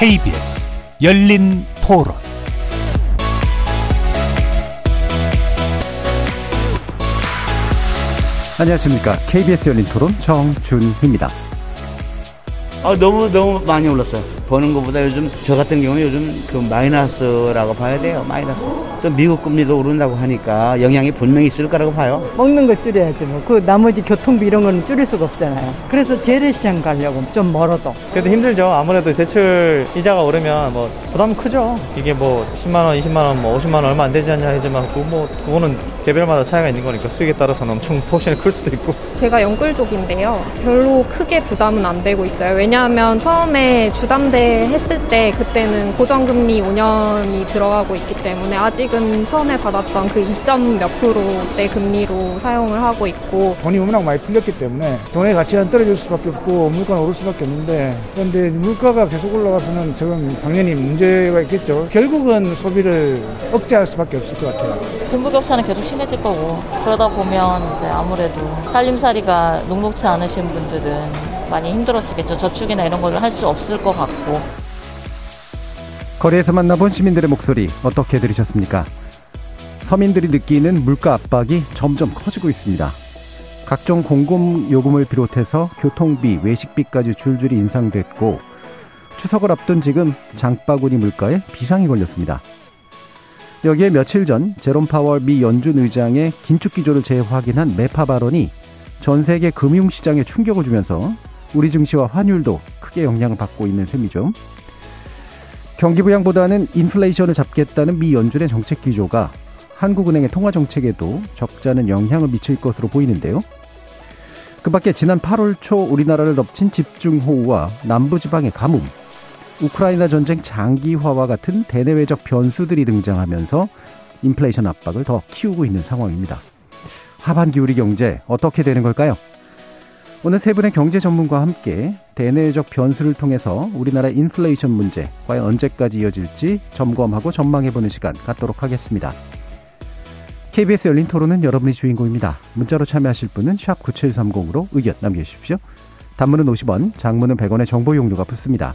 KBS 열린 토론 안녕하십니까. KBS 열린 토론 정준희입니다. 아, 너무 너무 많이 올랐어요. 버는 것보다 요즘 저 같은 경우는 요즘 그 마이너스라고 봐야 돼요. 마이너스. 또 미국 금리도 오른다고 하니까 영향이 분명히 있을 거라고 봐요. 먹는 거 줄여야지 뭐. 그 나머지 교통비 이런 거는 줄일 수가 없잖아요. 그래서 재래시장 가려고 좀 멀어도. 그래도 힘들죠. 아무래도 대출 이자가 오르면 뭐 부담 크죠. 이게 뭐 10만 원, 20만 원, 뭐 50만 원 얼마 안 되지 않냐 하지만 그뭐 그거는 개별마다 차이가 있는 거니까 수익에 따라서는 엄청 포션이 클 수도 있고. 제가 영끌족인데요. 별로 크게 부담은 안 되고 있어요. 왜냐하면 처음에 주담대 했을 때 그때는 고정금리 5년이 들어가고 있기 때문에 아직은 처음에 받았던 그 2점 몇 프로대 금리로 사용을 하고 있고 돈이 워낙 많이 풀렸기 때문에 돈의 가치가 떨어질 수밖에 없고 물가는 오를 수밖에 없는데 그런데 물가가 계속 올라가서는 지금 당연히 문제가 있겠죠. 결국은 소비를 억제할 수밖에 없을 것 같아요. 빈부격차는 계속 심해질 거고 그러다 보면 이제 아무래도 살림살이가 녹록치 않으신 분들은 많이 힘들어지겠죠. 저축이나 이런 걸할수 없을 것 같고. 거리에서 만나본 시민들의 목소리 어떻게 들으셨습니까? 서민들이 느끼는 물가 압박이 점점 커지고 있습니다. 각종 공공 요금을 비롯해서 교통비, 외식비까지 줄줄이 인상됐고 추석을 앞둔 지금 장바구니 물가에 비상이 걸렸습니다. 여기에 며칠 전 제롬 파월 미 연준 의장의 긴축 기조를 재확인한 매파 발언이 전 세계 금융 시장에 충격을 주면서 우리 증시와 환율도 크게 영향을 받고 있는 셈이죠. 경기 부양보다는 인플레이션을 잡겠다는 미 연준의 정책 기조가 한국은행의 통화 정책에도 적잖은 영향을 미칠 것으로 보이는데요. 그 밖에 지난 8월 초 우리나라를 덮친 집중호우와 남부지방의 가뭄, 우크라이나 전쟁 장기화와 같은 대내외적 변수들이 등장하면서 인플레이션 압박을 더 키우고 있는 상황입니다. 하반기 우리 경제 어떻게 되는 걸까요? 오늘 세 분의 경제 전문가와 함께 대내적 변수를 통해서 우리나라의 인플레이션 문제 과연 언제까지 이어질지 점검하고 전망해보는 시간 갖도록 하겠습니다. KBS 열린 토론은 여러분이 주인공입니다. 문자로 참여하실 분은 9730으로 의견 남겨주십시오. 단문은 50원, 장문은 100원의 정보 용료가 붙습니다.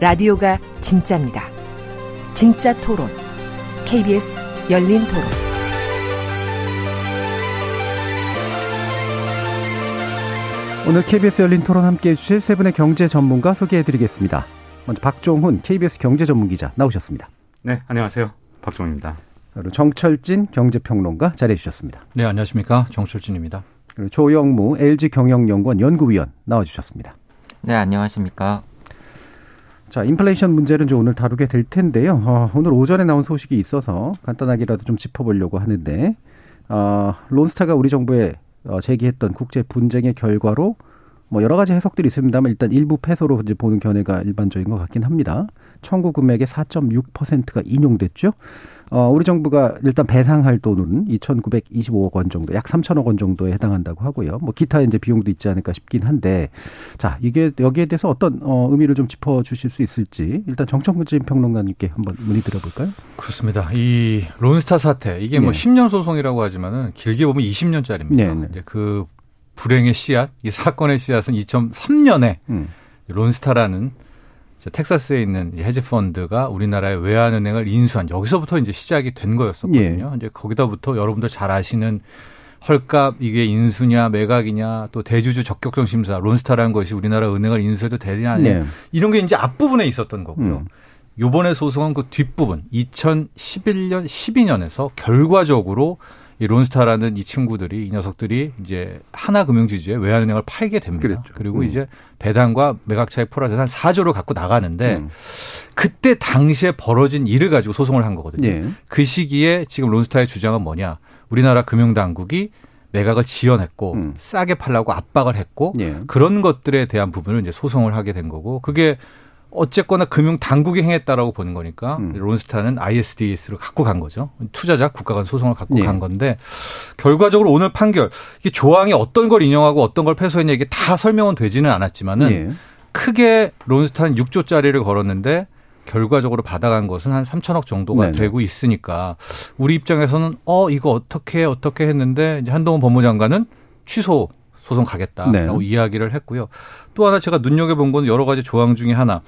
라디오가 진짜입니다. 진짜 토론, KBS 열린 토론. 오늘 KBS 열린 토론 함께 해주실 세 분의 경제 전문가 소개해 드리겠습니다. 먼저 박종훈 KBS 경제 전문 기자 나오셨습니다. 네, 안녕하세요. 박종훈입니다. 그리고 정철진 경제평론가 자리해 주셨습니다. 네, 안녕하십니까. 정철진입니다. 그리고 조영무 LG경영연구원 연구위원 나와 주셨습니다. 네, 안녕하십니까. 자, 인플레이션 문제를 좀 오늘 다루게 될 텐데요. 어, 오늘 오전에 나온 소식이 있어서 간단하게라도 좀 짚어보려고 하는데, 어, 론스타가 우리 정부에 어, 제기했던 국제 분쟁의 결과로 뭐 여러 가지 해석들이 있습니다만 일단 일부 패소로 이제 보는 견해가 일반적인 것 같긴 합니다. 청구 금액의 4.6%가 인용됐죠. 어, 우리 정부가 일단 배상할 돈은 2,925억 원 정도, 약 3천억 원 정도에 해당한다고 하고요. 뭐 기타 이제 비용도 있지 않을까 싶긴 한데, 자 이게 여기에 대해서 어떤 어, 의미를 좀 짚어 주실 수 있을지 일단 정청근 평론가님께 한번 문의 드려볼까요? 그렇습니다. 이 론스타 사태 이게 뭐 네. 10년 소송이라고 하지만은 길게 보면 20년짜리입니다. 네, 네. 이제 그 불행의 씨앗, 이 사건의 씨앗은 2003년에 음. 론스타라는 텍사스에 있는 헤지 펀드가 우리나라의 외환은행을 인수한 여기서부터 이제 시작이 된 거였었거든요. 예. 이제 거기다부터 여러분들 잘 아시는 헐값 이게 인수냐 매각이냐 또 대주주 적격성 심사 론스타라는 것이 우리나라 은행을 인수해도 되냐 네. 이런 게 이제 앞부분에 있었던 거고요. 음. 요번에 소송은 그 뒷부분 2011년 12년에서 결과적으로 이 론스타라는 이 친구들이 이 녀석들이 이제 하나금융지주에 외환은행을 팔게 됩니다. 그랬죠. 그리고 음. 이제 배당과 매각차에 풀어서 한 4조를 갖고 나가는데 음. 그때 당시에 벌어진 일을 가지고 소송을 한 거거든요. 예. 그 시기에 지금 론스타의 주장은 뭐냐? 우리나라 금융당국이 매각을 지연했고 음. 싸게 팔라고 압박을 했고 예. 그런 것들에 대한 부분을 이제 소송을 하게 된 거고 그게 어쨌거나 금융 당국이 행했다라고 보는 거니까 음. 론스타는 ISDS를 갖고 간 거죠. 투자자 국가 간 소송을 갖고 예. 간 건데 결과적으로 오늘 판결 이게 조항이 어떤 걸 인용하고 어떤 걸 패소했냐 이게 다 설명은 되지는 않았지만은 예. 크게 론스타는 6조짜리를 걸었는데 결과적으로 받아간 것은 한 3천억 정도가 네네. 되고 있으니까 우리 입장에서는 어 이거 어떻게 어떻게 했는데 이제 한동훈 법무장관은 취소 소송 가겠다라고 네. 이야기를 했고요. 또 하나 제가 눈여겨본 건 여러 가지 조항 중에 하나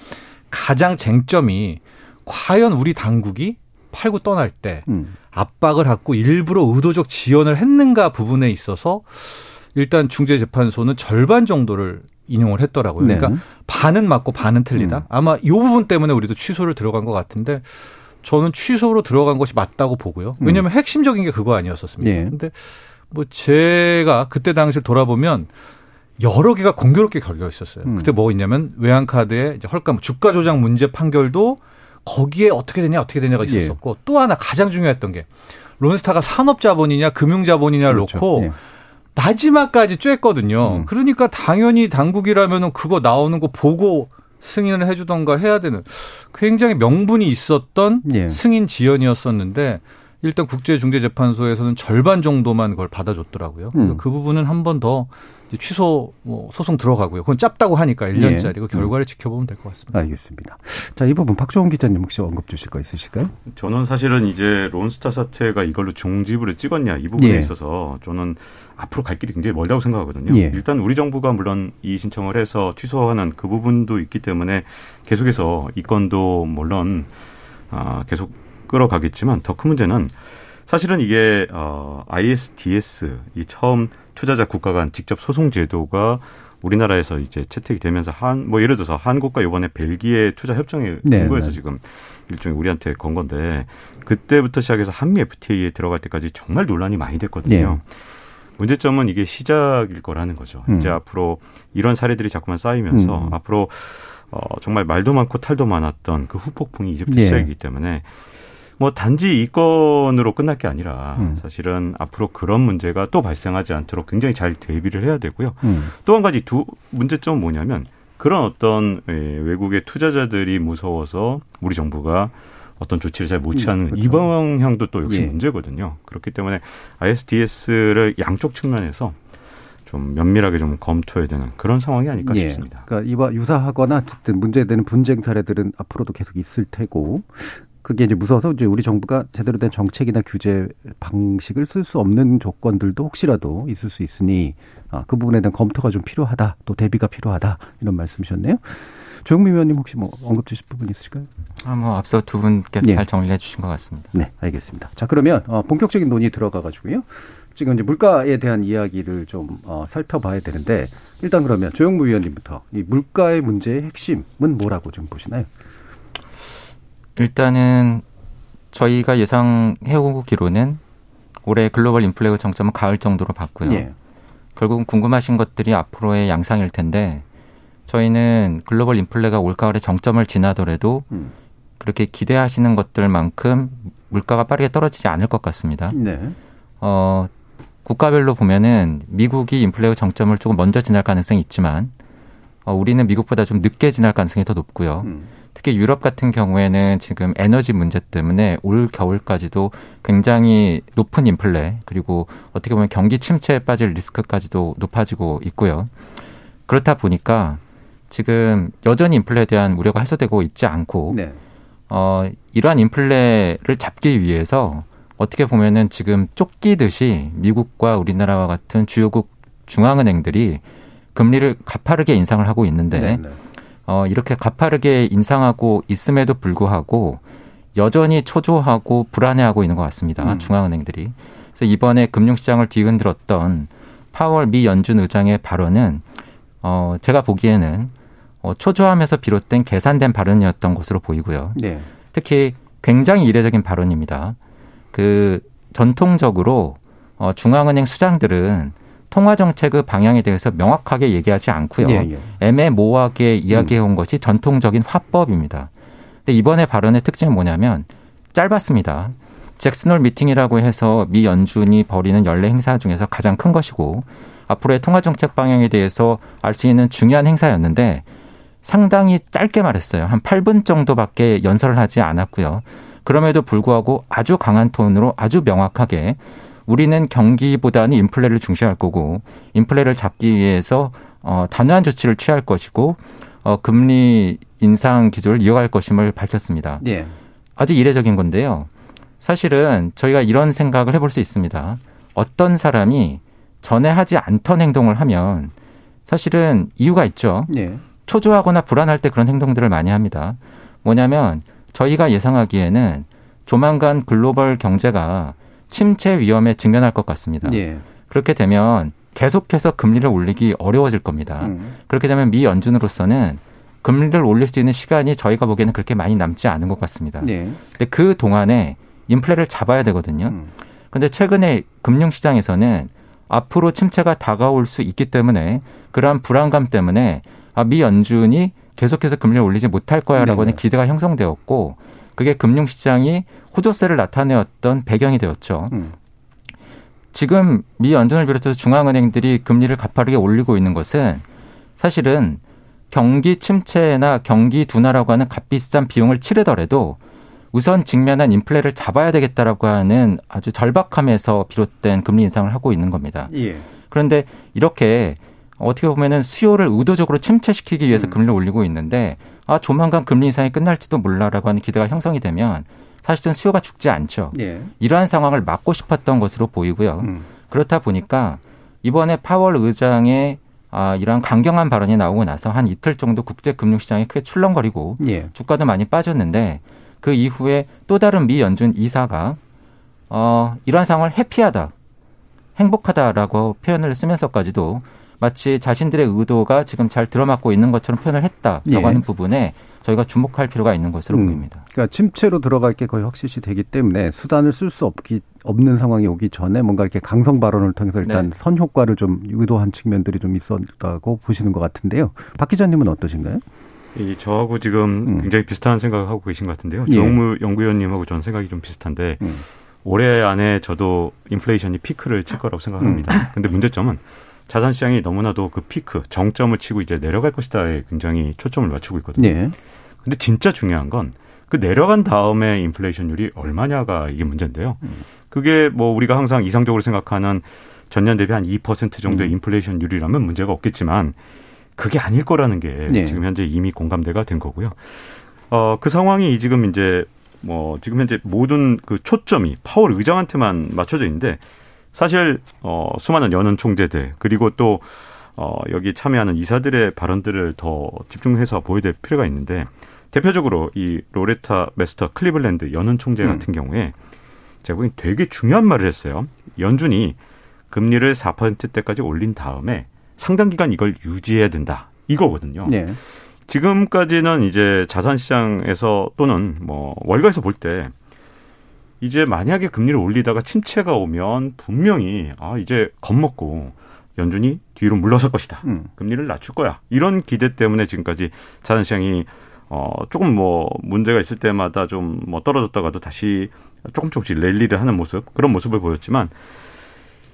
가장 쟁점이 과연 우리 당국이 팔고 떠날 때 음. 압박을 갖고 일부러 의도적 지연을 했는가 부분에 있어서 일단 중재재판소는 절반 정도를 인용을 했더라고요. 네. 그러니까 반은 맞고 반은 틀리다. 음. 아마 이 부분 때문에 우리도 취소를 들어간 것 같은데 저는 취소로 들어간 것이 맞다고 보고요. 왜냐하면 음. 핵심적인 게 그거 아니었었습니다. 예. 근데 뭐 제가 그때 당시 돌아보면 여러 개가 공교롭게 걸려 있었어요. 음. 그때 뭐 있냐면 외환카드의 이제 헐값 주가 조작 문제 판결도 거기에 어떻게 되냐 어떻게 되냐가 예. 있었었고 예. 또 하나 가장 중요했던 게 론스타가 산업자본이냐 금융자본이냐를 그렇죠. 놓고 예. 마지막까지 쬐거든요. 음. 그러니까 당연히 당국이라면은 그거 나오는 거 보고 승인을 해주던가 해야 되는 굉장히 명분이 있었던 예. 승인 지연이었었는데 일단 국제중재재판소에서는 절반 정도만 그걸 받아줬더라고요. 음. 그 부분은 한 번 더 취소 뭐 소송 들어가고요. 그건 짧다고 하니까 1년짜리 그 예. 결과를 음. 지켜보면 될 것 같습니다. 알겠습니다. 자, 이 부분 박종훈 기자님 혹시 언급 주실 거 있으실까요? 저는 사실은 이제 론스타 사태가 이걸로 중지부를 찍었냐 이 부분에 예. 있어서 저는 앞으로 갈 길이 굉장히 멀다고 생각하거든요. 예. 일단 우리 정부가 물론 이 신청을 해서 취소하는 그 부분도 있기 때문에 계속해서 이 건도 물론 아, 계속 끌어가겠지만 더 큰 문제는 사실은 이게 어 ISDS 이 처음 투자자 국가 간 직접 소송 제도가 우리나라에서 이제 채택이 되면서 한 뭐 예를 들어서 한국과 이번에 벨기에 투자 협정에 네, 거에서 네. 지금 일종의 우리한테 건 건데 그때부터 시작해서 한미 FTA에 들어갈 때까지 정말 논란이 많이 됐거든요. 네. 문제점은 이게 시작일 거라는 거죠. 음. 이제 앞으로 이런 사례들이 자꾸만 쌓이면서 음. 앞으로 어 정말 말도 많고 탈도 많았던 그 후폭풍이 이제부터 네. 시작이기 때문에 뭐 단지 이 건으로 끝날 게 아니라 음. 사실은 앞으로 그런 문제가 또 발생하지 않도록 굉장히 잘 대비를 해야 되고요. 음. 또한 가지 두 문제점은 뭐냐면 그런 어떤 예, 외국의 투자자들이 무서워서 우리 정부가 어떤 조치를 잘 못 취하는 음, 그렇죠. 이 방향도 또 역시 예. 문제거든요. 그렇기 때문에 ISDS를 양쪽 측면에서 좀 면밀하게 좀 검토해야 되는 그런 상황이 아닐까 예. 싶습니다. 그러니까 이와 유사하거나 문제되는 분쟁 사례들은 앞으로도 계속 있을 테고 그게 이제 무서워서 이제 우리 정부가 제대로 된 정책이나 규제 방식을 쓸 수 없는 조건들도 혹시라도 있을 수 있으니 아, 그 부분에 대한 검토가 좀 필요하다. 또 대비가 필요하다. 이런 말씀이셨네요. 조영미 의원님 혹시 뭐 언급 주실 부분 있으실까요? 아, 뭐 앞서 두 분께서 네. 잘 정리해 주신 것 같습니다. 네, 알겠습니다. 자, 그러면 어, 본격적인 논의 들어가 가지고요. 지금 이제 물가에 대한 이야기를 좀 어, 살펴봐야 되는데 일단 그러면 조영무 의원님부터 이 물가의 문제의 핵심은 뭐라고 좀 보시나요? 일단은 저희가 예상해오기로는 올해 글로벌 인플레가 정점은 가을 정도로 봤고요. 예. 결국은 궁금하신 것들이 앞으로의 양상일 텐데 저희는 글로벌 인플레가 올가을에 정점을 지나더라도 음. 그렇게 기대하시는 것들만큼 물가가 빠르게 떨어지지 않을 것 같습니다. 네. 어, 국가별로 보면은 미국이 인플레가 정점을 조금 먼저 지날 가능성이 있지만 어, 우리는 미국보다 좀 늦게 지날 가능성이 더 높고요. 음. 특히 유럽 같은 경우에는 지금 에너지 문제 때문에 올 겨울까지도 굉장히 높은 인플레 그리고 어떻게 보면 경기 침체에 빠질 리스크까지도 높아지고 있고요. 그렇다 보니까 지금 여전히 인플레에 대한 우려가 해소되고 있지 않고 네. 어 이러한 인플레를 잡기 위해서 어떻게 보면은 지금 쫓기듯이 미국과 우리나라와 같은 주요국 중앙은행들이 금리를 가파르게 인상을 하고 있는데 네, 네. 어, 이렇게 가파르게 인상하고 있음에도 불구하고 여전히 초조하고 불안해하고 있는 것 같습니다. 음. 중앙은행들이. 그래서 이번에 금융시장을 뒤흔들었던 파월 미 연준 의장의 발언은 어, 제가 보기에는 어, 초조함에서 비롯된 계산된 발언이었던 것으로 보이고요. 네. 특히 굉장히 이례적인 발언입니다. 그 전통적으로 어, 중앙은행 수장들은 통화 정책의 방향에 대해서 명확하게 얘기하지 않고요. 예, 예. 애매모호하게 이야기해 온 음. 것이 전통적인 화법입니다. 근데 이번에 발언의 특징은 뭐냐면 짧았습니다. 잭슨홀 미팅이라고 해서 미 연준이 벌이는 연례 행사 중에서 가장 큰 것이고 앞으로의 통화 정책 방향에 대해서 알 수 있는 중요한 행사였는데 상당히 짧게 말했어요. 한 8분 정도밖에 연설을 하지 않았고요. 그럼에도 불구하고 아주 강한 톤으로 아주 명확하게 우리는 경기보다는 인플레를 중시할 거고 인플레를 잡기 위해서 어, 단호한 조치를 취할 것이고 어, 금리 인상 기조를 이어갈 것임을 밝혔습니다. 예. 아주 이례적인 건데요. 사실은 저희가 이런 생각을 해볼 수 있습니다. 어떤 사람이 전에 하지 않던 행동을 하면 사실은 이유가 있죠. 예. 초조하거나 불안할 때 그런 행동들을 많이 합니다. 뭐냐면 저희가 예상하기에는 조만간 글로벌 경제가 침체 위험에 직면할 것 같습니다. 예. 그렇게 되면 계속해서 금리를 올리기 어려워질 겁니다. 음. 그렇게 되면 미 연준으로서는 금리를 올릴 수 있는 시간이 저희가 보기에는 그렇게 많이 남지 않은 것 같습니다. 예. 근데 그 동안에 인플레를 잡아야 되거든요. 음. 그런데 최근에 금융시장에서는 앞으로 침체가 다가올 수 있기 때문에 그러한 불안감 때문에 아, 미 연준이 계속해서 금리를 올리지 못할 거야라고 하는 네. 기대가 형성되었고 그게 금융시장이 호조세를 나타내었던 배경이 되었죠. 음. 지금 미 연준을 비롯해서 중앙은행들이 금리를 가파르게 올리고 있는 것은 사실은 경기 침체나 경기 둔화라고 하는 값비싼 비용을 치르더라도 우선 직면한 인플레를 잡아야 되겠다라고 하는 아주 절박함에서 비롯된 금리 인상을 하고 있는 겁니다. 예. 그런데 이렇게 어떻게 보면은 수요를 의도적으로 침체시키기 위해서 음. 금리를 올리고 있는데 아 조만간 금리 인상이 끝날지도 몰라라고 하는 기대가 형성이 되면 사실은 수요가 죽지 않죠. 예. 이러한 상황을 막고 싶었던 것으로 보이고요. 음. 그렇다 보니까 이번에 파월 의장의 아, 이러한 강경한 발언이 나오고 나서 한 이틀 정도 국제 금융시장이 크게 출렁거리고 예. 주가도 많이 빠졌는데 그 이후에 또 다른 미 연준 이사가 어, 이러한 상황을 해피하다, 행복하다라고 표현을 쓰면서까지도 마치 자신들의 의도가 지금 잘 들어맞고 있는 것처럼 표현을 했다라고 예. 하는 부분에 저희가 주목할 필요가 있는 것으로 음. 보입니다. 그러니까 침체로 들어갈 게 거의 확실시 되기 때문에 수단을 쓸 수 없기 없는 상황이 오기 전에 뭔가 이렇게 강성 발언을 통해서 일단 네. 선 효과를 좀 의도한 측면들이 좀 있었다고 보시는 것 같은데요. 박 기자님은 어떠신가요? 이 저하고 지금 음. 굉장히 비슷한 생각을 하고 계신 것 같은데요. 예. 정무 연구위원님하고 저는 생각이 좀 비슷한데 음. 올해 안에 저도 인플레이션이 피크를 칠 거라고 생각합니다. 음. 근데 문제점은 자산 시장이 너무나도 그 피크 정점을 치고 이제 내려갈 것이다에 굉장히 초점을 맞추고 있거든요. 예. 근데 진짜 중요한 건 그 내려간 다음에 인플레이션율이 얼마냐가 이게 문제인데요. 음. 그게 뭐 우리가 항상 이상적으로 생각하는 전년 대비 한 2% 정도의 음. 인플레이션율이라면 문제가 없겠지만 그게 아닐 거라는 게 네. 지금 현재 이미 공감대가 된 거고요. 어, 그 상황이 지금 이제 뭐 지금 현재 모든 그 초점이 파월 의장한테만 맞춰져 있는데 사실 어 수많은 연은 총재들 그리고 또 어, 여기 참여하는 이사들의 발언들을 더 집중해서 보여야 될 필요가 있는데 대표적으로 이 로레타 메스터 클리블랜드 연은 총재 같은 음. 경우에 제가 보기엔 되게 중요한 말을 했어요. 연준이 금리를 4%대까지 올린 다음에 상당 기간 이걸 유지해야 된다. 이거거든요. 네. 지금까지는 이제 자산 시장에서 또는 뭐 월가에서 볼 때 이제 만약에 금리를 올리다가 침체가 오면 분명히 아 이제 겁먹고 연준이 뒤로 물러설 것이다. 음. 금리를 낮출 거야. 이런 기대 때문에 지금까지 자산 시장이 어 조금 뭐 문제가 있을 때마다 좀 뭐 떨어졌다가도 다시 조금 조금씩 랠리를 하는 모습 그런 모습을 보였지만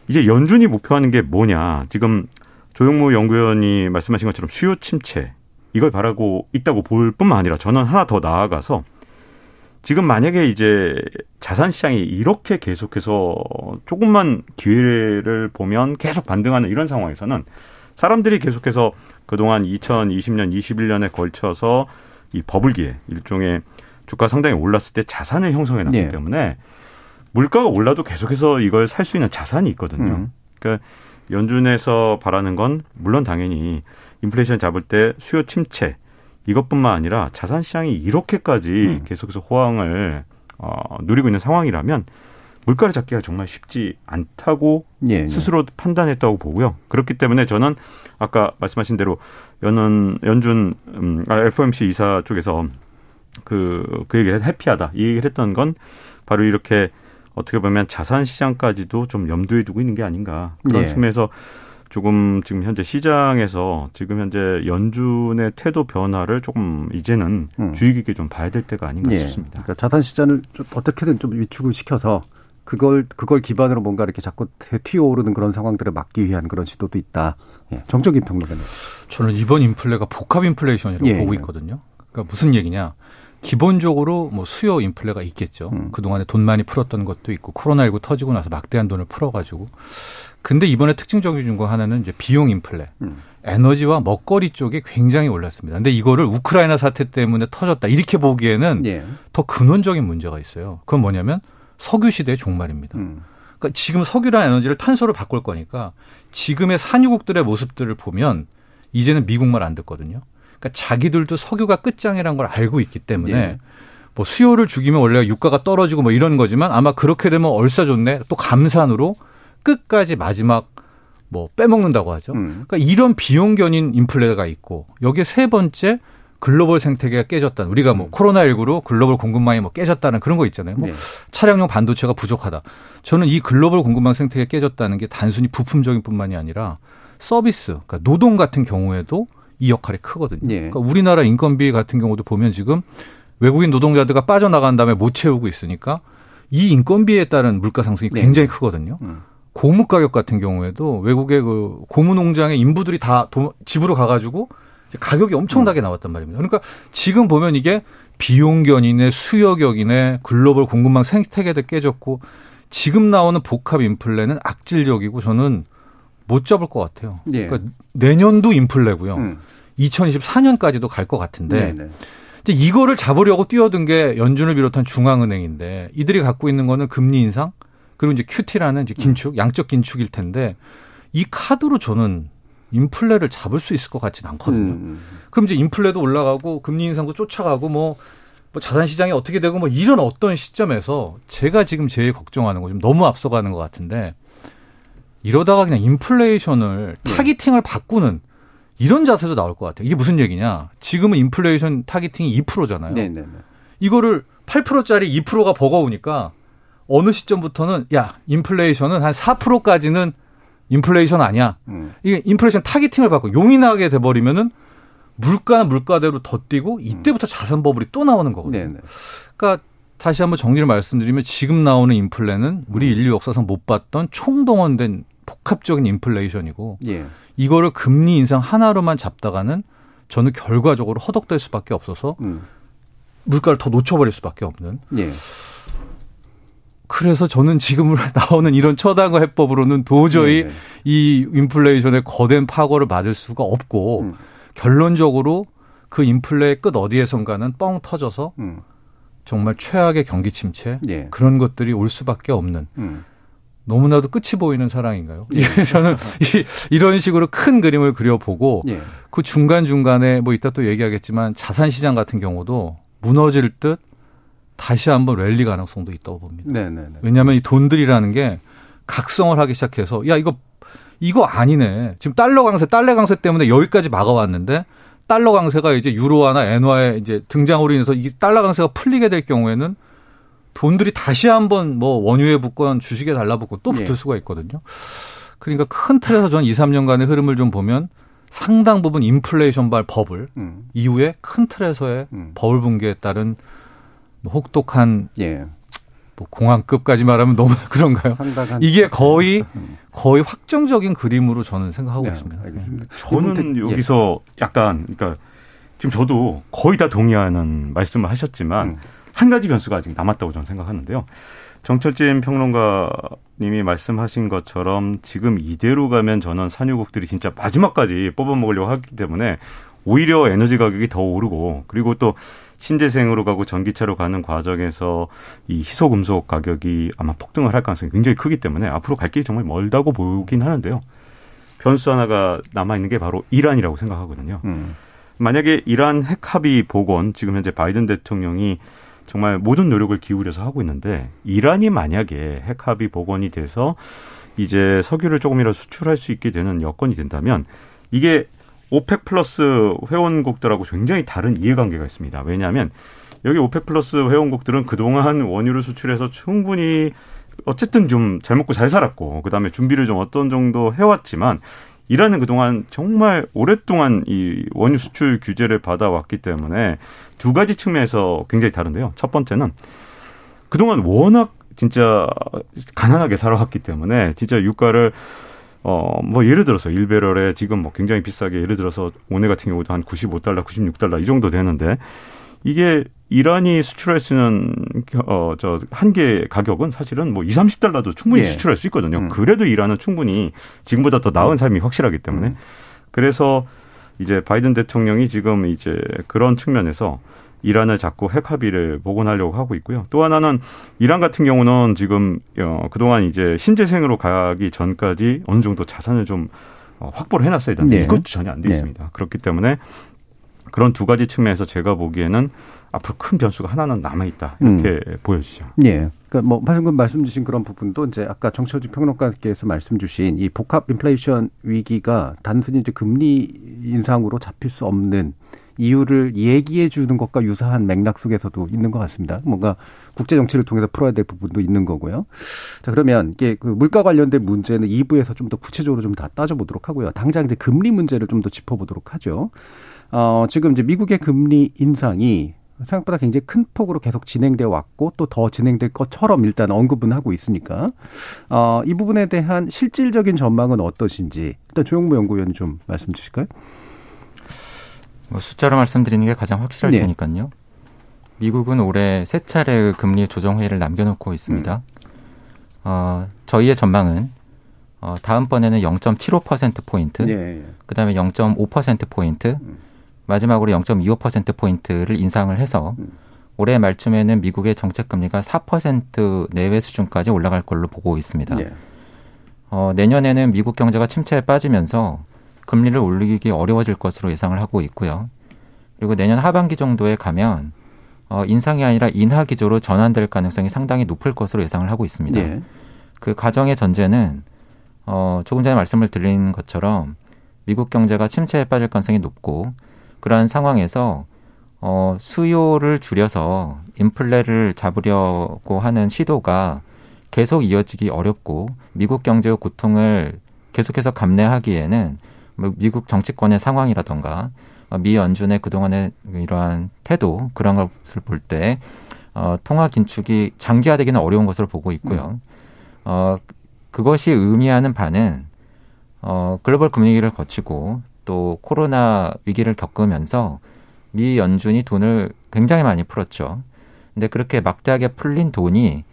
이제 연준이 목표하는 게 뭐냐 지금 조영무 연구위원이 말씀하신 것처럼 수요 침체 이걸 바라고 있다고 볼 뿐만 아니라 저는 하나 더 나아가서 지금 만약에 이제 자산 시장이 이렇게 계속해서 조금만 기회를 보면 계속 반등하는 이런 상황에서는 사람들이 계속해서 그동안 2020년, 21년에 걸쳐서 이 버블기에 일종의 주가 상당히 올랐을 때 자산을 형성해 놨기 네. 때문에 물가가 올라도 계속해서 이걸 살 수 있는 자산이 있거든요. 음. 그러니까 연준에서 바라는 건 물론 당연히 인플레이션 잡을 때 수요 침체 이것뿐만 아니라 자산 시장이 이렇게까지 음. 계속해서 호황을 어, 누리고 있는 상황이라면 물가를 잡기가 정말 쉽지 않다고 예, 예. 스스로 판단했다고 보고요. 그렇기 때문에 저는 아까 말씀하신 대로 연은 연준 음, 아, FOMC 이사 쪽에서 그, 그 얘기를 해피하다. 이 얘기를 했던 건 바로 이렇게 어떻게 보면 자산 시장까지도 좀 염두에 두고 있는 게 아닌가 그런 네. 측면에서 조금 지금 현재 시장에서 지금 현재 연준의 태도 변화를 조금 이제는 음. 주의 깊게 좀 봐야 될 때가 아닌가 예. 싶습니다. 그러니까 자산 시장을 좀 어떻게든 좀 위축을 시켜서 그걸 그걸 기반으로 뭔가 이렇게 자꾸 튀어오르는 그런 상황들을 막기 위한 그런 시도도 있다. 예, 정적인 평론가는 저는 이번 인플레가 복합 인플레이션이라고 예. 보고 있거든요. 그러니까 무슨 얘기냐? 기본적으로 뭐 수요 인플레가 있겠죠. 음. 그동안에 돈 많이 풀었던 것도 있고 코로나19 터지고 나서 막대한 돈을 풀어가지고. 근데 이번에 특징적인 거 하나는 이제 비용 인플레. 음. 에너지와 먹거리 쪽에 굉장히 올랐습니다. 근데 이거를 우크라이나 사태 때문에 터졌다. 이렇게 보기에는 예. 더 근원적인 문제가 있어요. 그건 뭐냐면 석유 시대의 종말입니다. 음. 그러니까 지금 석유랑 에너지를 탄소로 바꿀 거니까 지금의 산유국들의 모습들을 보면 이제는 미국 말 안 듣거든요. 그러니까 자기들도 석유가 끝장이라는 걸 알고 있기 때문에 예. 뭐 수요를 죽이면 원래 유가가 떨어지고 뭐 이런 거지만 아마 그렇게 되면 얼싸 좋네. 또 감산으로 끝까지 마지막 뭐 빼먹는다고 하죠. 음. 그러니까 이런 비용 견인 인플레가 있고 여기에 세 번째 글로벌 생태계가 깨졌다는 우리가 뭐 음. 코로나19로 글로벌 공급망이 뭐 깨졌다는 그런 거 있잖아요. 뭐 네. 차량용 반도체가 부족하다. 저는 이 글로벌 공급망 생태계가 깨졌다는 게 단순히 부품적인 뿐만이 아니라 서비스, 그러니까 노동 같은 경우에도 이 역할이 크거든요. 네. 그러니까 우리나라 인건비 같은 경우도 보면 지금 외국인 노동자들과 빠져나간 다음에 못 채우고 있으니까 이 인건비에 따른 물가 상승이 네. 굉장히 네. 크거든요. 음. 고무 가격 같은 경우에도 외국의 그 고무 농장의 인부들이 다 도, 집으로 가가지고 가격이 엄청나게 나왔단 말입니다. 그러니까 지금 보면 이게 비용 견인의 수요 격인의 글로벌 공급망 생태계도 깨졌고 지금 나오는 복합 인플레는 악질적이고 저는 못 잡을 것 같아요. 예. 그러니까 내년도 인플레고요. 음. 2024년까지도 갈 것 같은데 네네. 이제 이거를 잡으려고 뛰어든 게 연준을 비롯한 중앙은행인데 이들이 갖고 있는 거는 금리 인상 그리고 이제 QT라는 이제 긴축, 양적 긴축일 텐데 이 카드로 저는 인플레를 잡을 수 있을 것 같지는 않거든요. 음. 그럼 이제 인플레도 올라가고 금리 인상도 쫓아가고 뭐, 뭐 자산 시장이 어떻게 되고 뭐 이런 어떤 시점에서 제가 지금 제일 걱정하는 거 좀 너무 앞서가는 것 같은데 이러다가 그냥 인플레이션을 네. 타깃팅을 바꾸는 이런 자세도 나올 것 같아요. 이게 무슨 얘기냐? 지금은 인플레이션 타깃팅이 2%잖아요. 네네네. 이거를 8%짜리 2%가 버거우니까 어느 시점부터는 야 인플레이션은 한 4%까지는 인플레이션 아니야. 음. 이게 인플레이션 targeting을 받고 용인하게 돼버리면은 물가는 물가대로 더 뛰고 이때부터 음. 자산 버블이 또 나오는 거거든요. 네네. 그러니까 다시 한번 정리를 말씀드리면 지금 나오는 인플레는 우리 음. 인류 역사상 못 봤던 총동원된 복합적인 인플레이션이고 예. 이거를 금리 인상 하나로만 잡다가는 저는 결과적으로 허덕될 수밖에 없어서 음. 물가를 더 놓쳐버릴 수밖에 없는. 예. 그래서 저는 지금 나오는 이런 처단과 해법으로는 도저히 네. 이 인플레이션의 거대한 파고를 맞을 수가 없고 음. 결론적으로 그 인플레의 끝 어디에선가는 뻥 터져서 음. 정말 최악의 경기 침체 네. 그런 것들이 올 수밖에 없는 음. 너무나도 끝이 보이는 사랑인가요? 예. 저는 이, 이런 식으로 큰 그림을 그려보고 예. 그 중간 중간에 뭐 이따 또 얘기하겠지만 자산 시장 같은 경우도 무너질 듯 다시 한번 랠리 가능성도 있다고 봅니다. 네네네. 왜냐하면 이 돈들이라는 게 각성을 하기 시작해서 야 이거 이거 아니네. 지금 달러 강세, 달러 강세 때문에 여기까지 막아왔는데 달러 강세가 이제 유로화나 엔화에 이제 등장으로 인해서 이 달러 강세가 풀리게 될 경우에는 돈들이 다시 한번 뭐 원유에 붙건 주식에 달라붙고 또 붙을 예. 수가 있거든요. 그러니까 큰 틀에서 저는 2, 3년간의 흐름을 좀 보면 상당 부분 인플레이션발 버블 음. 이후에 큰 틀에서의 음. 버블 붕괴에 따른 뭐 혹독한 예. 뭐 공항급까지 말하면 너무 그런가요? 이게 거의 음. 거의 확정적인 그림으로 저는 생각하고 네, 있습니다. 알겠습니다. 네. 저는 예. 여기서 약간 그러니까 지금 저도 거의 다 동의하는 말씀을 하셨지만 음. 한 가지 변수가 아직 남았다고 저는 생각하는데요. 정철진 평론가님이 말씀하신 것처럼 지금 이대로 가면 저는 산유국들이 진짜 마지막까지 뽑아먹으려고 하기 때문에 오히려 에너지 가격이 더 오르고 그리고 또 신재생으로 가고 전기차로 가는 과정에서 이 희소 금속 가격이 아마 폭등을 할 가능성이 굉장히 크기 때문에 앞으로 갈 길이 정말 멀다고 보긴 하는데요. 변수 하나가 남아 있는 게 바로 이란이라고 생각하거든요. 음. 만약에 이란 핵 합의 복원 지금 현재 바이든 대통령이 정말 모든 노력을 기울여서 하고 있는데 이란이 만약에 핵 합의 복원이 돼서 이제 석유를 조금이라도 수출할 수 있게 되는 여건이 된다면 이게 OPEC 플러스 회원국들하고 굉장히 다른 이해관계가 있습니다. 왜냐하면 여기 OPEC 플러스 회원국들은 그동안 원유를 수출해서 충분히 어쨌든 좀 잘 먹고 잘 살았고 그다음에 준비를 좀 어떤 정도 해왔지만 이란은 그동안 정말 오랫동안 이 원유 수출 규제를 받아왔기 때문에 두 가지 측면에서 굉장히 다른데요. 첫 번째는 그동안 워낙 진짜 가난하게 살아왔기 때문에 진짜 유가를 어, 뭐 예를 들어서 1배럴에 지금 뭐 굉장히 비싸게 예를 들어서 오늘 같은 경우도 한 95달러, 96달러 이 정도 되는데 이게 이란이 수출할 수 있는 어 저 한개 가격은 사실은 뭐 2, 30달러도 충분히 예. 수출할 수 있거든요. 음. 그래도 이란은 충분히 지금보다 더 나은 삶이 확실하기 때문에 음. 그래서 이제 바이든 대통령이 지금 이제 그런 측면에서 이란을 자꾸 핵 합의를 복원하려고 하고 있고요. 또 하나는 이란 같은 경우는 지금 어 그동안 이제 신재생으로 가기 전까지 어느 정도 자산을 좀 어, 확보를 해놨어야 되는데 네. 이것도 전혀 안돼 네. 있습니다. 네. 그렇기 때문에 그런 두 가지 측면에서 제가 보기에는 앞으로 큰 변수가 하나는 남아 있다 이렇게 음. 보여지죠. 예. 그러니까 뭐 방금 말씀 주신 그런 부분도 이제 아까 정철진 평론가께서 말씀 주신 이 복합 인플레이션 위기가 단순히 이제 금리 인상으로 잡힐 수 없는 이유를 얘기해 주는 것과 유사한 맥락 속에서도 있는 것 같습니다. 뭔가 국제 정치를 통해서 풀어야 될 부분도 있는 거고요. 자, 그러면 이게 그 물가 관련된 문제는 2부에서 좀 더 구체적으로 좀 다 따져보도록 하고요. 당장 이제 금리 문제를 좀 더 짚어보도록 하죠. 어, 지금 이제 미국의 금리 인상이 생각보다 굉장히 큰 폭으로 계속 진행되어 왔고 또 더 진행될 것처럼 일단 언급은 하고 있으니까 어, 이 부분에 대한 실질적인 전망은 어떠신지 일단 조영무 연구위원님 좀 말씀 주실까요? 뭐 숫자로 말씀드리는 게 가장 확실할 네. 테니까요. 미국은 올해 세 차례의 금리 조정 회의를 남겨놓고 있습니다. 음. 어, 저희의 전망은 어, 다음번에는 0.75% 포인트, 네. 그다음에 0.5% 포인트, 음. 마지막으로 0.25% 포인트를 인상을 해서 음. 올해 말쯤에는 미국의 정책 금리가 4% 내외 수준까지 올라갈 걸로 보고 있습니다. 네. 어, 내년에는 미국 경제가 침체에 빠지면서 금리를 올리기 어려워질 것으로 예상을 하고 있고요. 그리고 내년 하반기 정도에 가면 어, 인상이 아니라 인하 기조로 전환될 가능성이 상당히 높을 것으로 예상을 하고 있습니다. 네. 그 가정의 전제는 어, 조금 전에 말씀을 드린 것처럼 미국 경제가 침체에 빠질 가능성이 높고 그러한 상황에서 어, 수요를 줄여서 인플레를 잡으려고 하는 시도가 계속 이어지기 어렵고 미국 경제의 고통을 계속해서 감내하기에는 뭐 미국 정치권의 상황이라던가 어, 미 연준의 그동안의 이러한 태도 그런 것을 볼 때 어, 통화 긴축이 장기화되기는 어려운 것으로 보고 있고요. 음. 어, 그것이 의미하는 바는 어, 글로벌 금융위기를 거치고 또 코로나 위기를 겪으면서 미 연준이 돈을 굉장히 많이 풀었죠. 근데 그렇게 막대하게 풀린 돈이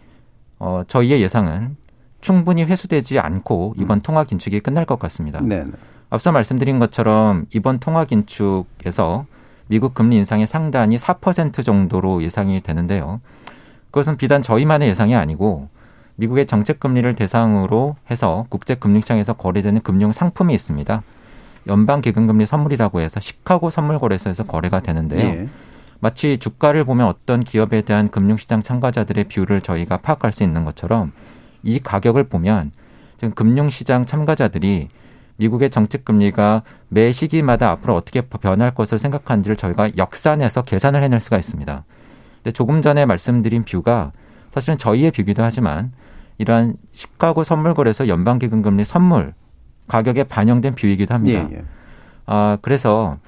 어, 저희의 예상은 충분히 회수되지 않고 이번 음. 통화 긴축이 끝날 것 같습니다. 네, 네. 앞서 말씀드린 것처럼 이번 통화 긴축에서 미국 금리 인상의 상단이 4% 정도로 예상이 되는데요. 그것은 비단 저희만의 예상이 아니고 미국의 정책 금리를 대상으로 해서 국제 금융시장에서 거래되는 금융 상품이 있습니다. 연방 기금 금리 선물이라고 해서 시카고 선물 거래소에서 거래가 되는데요. 예. 마치 주가를 보면 어떤 기업에 대한 금융시장 참가자들의 비율을 저희가 파악할 수 있는 것처럼 이 가격을 보면 지금 금융시장 참가자들이 미국의 정책 금리가 매 시기마다 앞으로 어떻게 변할 것을 생각하는지를 저희가 역산해서 계산을 해낼 수가 있습니다. 근데 조금 전에 말씀드린 뷰가 사실은 저희의 뷰기도 하지만 이러한 시카고 선물 거래소 연방 기금 금리 선물 가격에 반영된 뷰이기도 합니다. 예, 예. 아, 그래서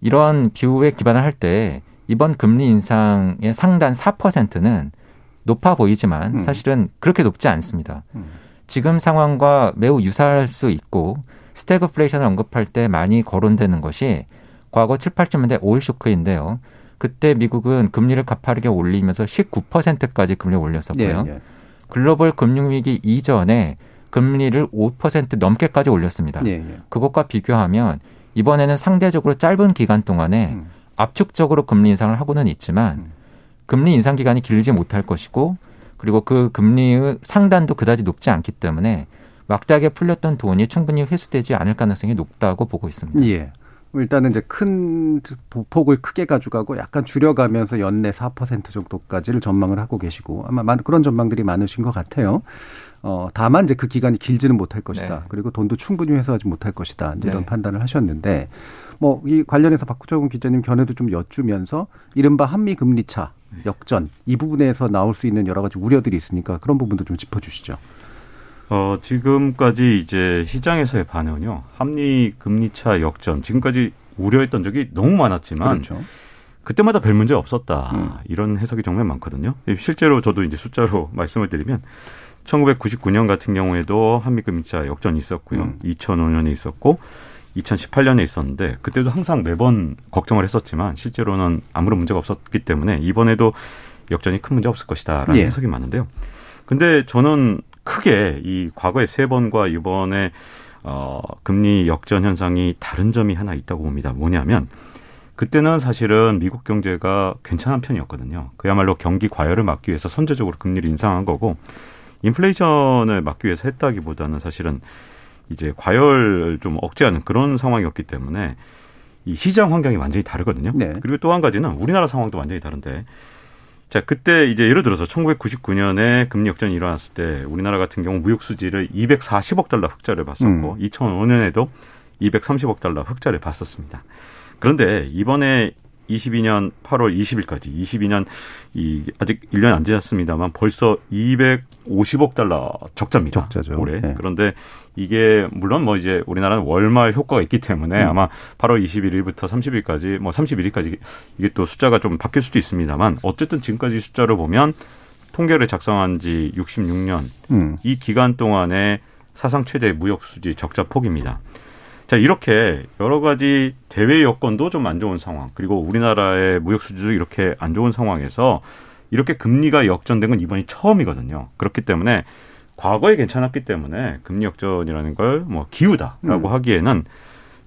이러한 view에 기반을 할 때 이번 금리 인상의 상단 4%는 높아 보이지만 음. 사실은 그렇게 높지 않습니다. 음. 지금 상황과 매우 유사할 수 있고 스태그플레이션을 언급할 때 많이 거론되는 것이 과거 7, 80년대 오일 쇼크인데요. 그때 미국은 금리를 가파르게 올리면서 19%까지 금리를 올렸었고요. 예, 예. 글로벌 금융위기 이전에 금리를 5% 넘게까지 올렸습니다. 예, 예. 그것과 비교하면 이번에는 상대적으로 짧은 기간 동안에 음. 압축적으로 금리 인상을 하고는 있지만 음. 금리 인상 기간이 길지 못할 것이고 그리고 그 금리의 상단도 그다지 높지 않기 때문에 막대하게 풀렸던 돈이 충분히 회수되지 않을 가능성이 높다고 보고 있습니다. 예. 일단은 이제 큰 폭을 크게 가져가고 약간 줄여가면서 연내 4% 정도까지를 전망을 하고 계시고 아마 그런 전망들이 많으신 것 같아요. 어, 다만 이제 그 기간이 길지는 못할 것이다. 네. 그리고 돈도 충분히 회수하지 못할 것이다. 이런 네. 판단을 하셨는데 뭐 이 관련해서 박구정훈 기자님 견해도 좀 여쭈면서 이른바 한미 금리 차 역전 이 부분에서 나올 수 있는 여러 가지 우려들이 있으니까 그런 부분도 좀 짚어주시죠. 어, 지금까지 이제 시장에서의 반응은요. 합리 금리차 역전. 지금까지 우려했던 적이 너무 많았지만 그렇죠. 그때마다 별 문제 없었다. 음. 이런 해석이 정말 많거든요. 실제로 저도 이제 숫자로 말씀을 드리면 1999년 같은 경우에도 한미 금리차 역전이 있었고요. 음. 2005년에 있었고 2018년에 있었는데 그때도 항상 매번 걱정을 했었지만 실제로는 아무런 문제가 없었기 때문에 이번에도 역전이 큰 문제 없을 것이다라는 예. 해석이 많은데요. 근데 저는 크게 이 과거의 세 번과 이번에 어 금리 역전 현상이 다른 점이 하나 있다고 봅니다. 뭐냐면 그때는 사실은 미국 경제가 괜찮은 편이었거든요. 그야말로 경기 과열을 막기 위해서 선제적으로 금리를 인상한 거고 인플레이션을 막기 위해서 했다기보다는 사실은 이제 과열을 좀 억제하는 그런 상황이었기 때문에 이 시장 환경이 완전히 다르거든요. 네. 그리고 또 한 가지는 우리나라 상황도 완전히 다른데 자, 그때 이제 예를 들어서 1999년에 금리 역전이 일어났을 때 우리나라 같은 경우 무역 수지를 240억 달러 흑자를 봤었고 음. 2005년에도 230억 달러 흑자를 봤었습니다. 그런데 이번에 22년 8월 20일까지 22년 이 아직 1년 안 지났습니다만 벌써 250억 달러 적자입니다. 적자죠. 올해. 네. 그런데 이게 물론 뭐 이제 우리나라는 월말 효과가 있기 때문에 음. 아마 8월 21일부터 30일까지 뭐 31일까지 이게 또 숫자가 좀 바뀔 수도 있습니다만 어쨌든 지금까지 숫자로 보면 통계를 작성한 지 66년 음. 이 기간 동안에 사상 최대 무역 수지 적자 폭입니다. 자, 이렇게 여러 가지 대외 여건도 좀 안 좋은 상황, 그리고 우리나라의 무역 수지도 이렇게 안 좋은 상황에서 이렇게 금리가 역전된 건 이번이 처음이거든요. 그렇기 때문에 과거에 괜찮았기 때문에 금리 역전이라는 걸 뭐 기우다라고 음. 하기에는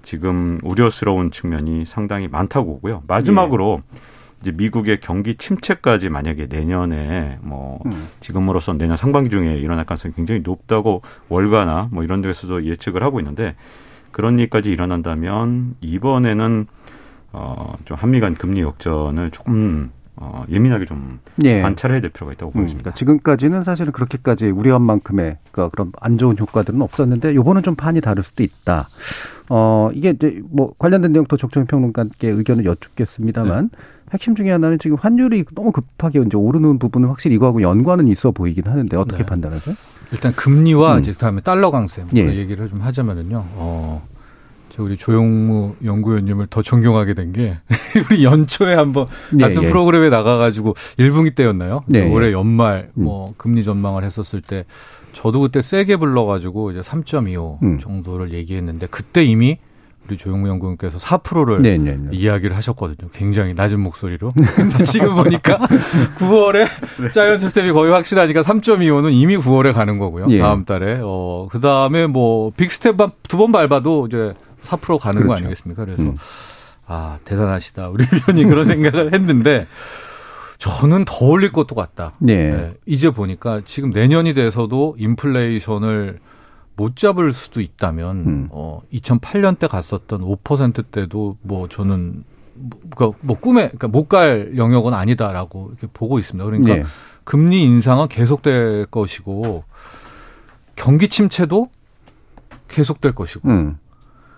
지금 우려스러운 측면이 상당히 많다고 보고요. 마지막으로 예. 이제 미국의 경기 침체까지 만약에 내년에 뭐 음. 지금으로선 내년 상반기 중에 일어날 가능성이 굉장히 높다고 월가나 뭐 이런 데서도 예측을 하고 있는데 그런 일까지 일어난다면 이번에는 어, 좀 한미 간 금리 역전을 조금 어, 예민하게 좀 예. 관찰해야 될 필요가 있다고 음, 보입니다. 그러니까 지금까지는 사실은 그렇게까지 우려한 만큼의 그러니까 그런 안 좋은 효과들은 없었는데 요번은 좀 판이 다를 수도 있다. 어, 이게 이제 뭐 관련된 내용 도 적정 평론가께 의견을 여쭙겠습니다만 네. 핵심 중에 하나는 지금 환율이 너무 급하게 이제 오르는 부분은 확실히 이거하고 연관은 있어 보이긴 하는데 어떻게 네. 판단하세요? 일단 금리와 음. 이제 그다음에 달러 강세 뭐 예. 얘기를 좀 하자면은요. 어. 우리 조용무 연구위원님을 더 존경하게 된 게 우리 연초에 한번 예, 같은 예. 프로그램에 나가가지고 1분기 때였나요? 네, 올해 연말 음. 뭐 금리 전망을 했었을 때 저도 그때 세게 불러가지고 이제 3.25 음. 정도를 얘기했는데 그때 이미 우리 조용무 연구원께서 4%를 네, 네, 네. 이야기를 하셨거든요. 굉장히 낮은 목소리로. 근데 지금 보니까 9월에 네. giant step이 거의 확실하니까 3.25는 이미 9월에 가는 거고요. 예. 다음 달에. 어, 그 다음에 뭐 big step 두 번 밟아도 이제 4% 가는 그렇죠. 거 아니겠습니까? 그래서 음. 아, 대단하시다. 우리 위원이 그런 생각을 했는데 저는 더 올릴 것도 같다. 네. 네. 이제 보니까 지금 내년이 돼서도 인플레이션을 못 잡을 수도 있다면 음. 어 2008년 때 갔었던 5%대도 뭐 저는 그러니까 뭐 꿈에 그러니까 못 갈 영역은 아니다라고 이렇게 보고 있습니다. 그러니까 네. 금리 인상은 계속될 것이고 경기 침체도 계속될 것이고 음.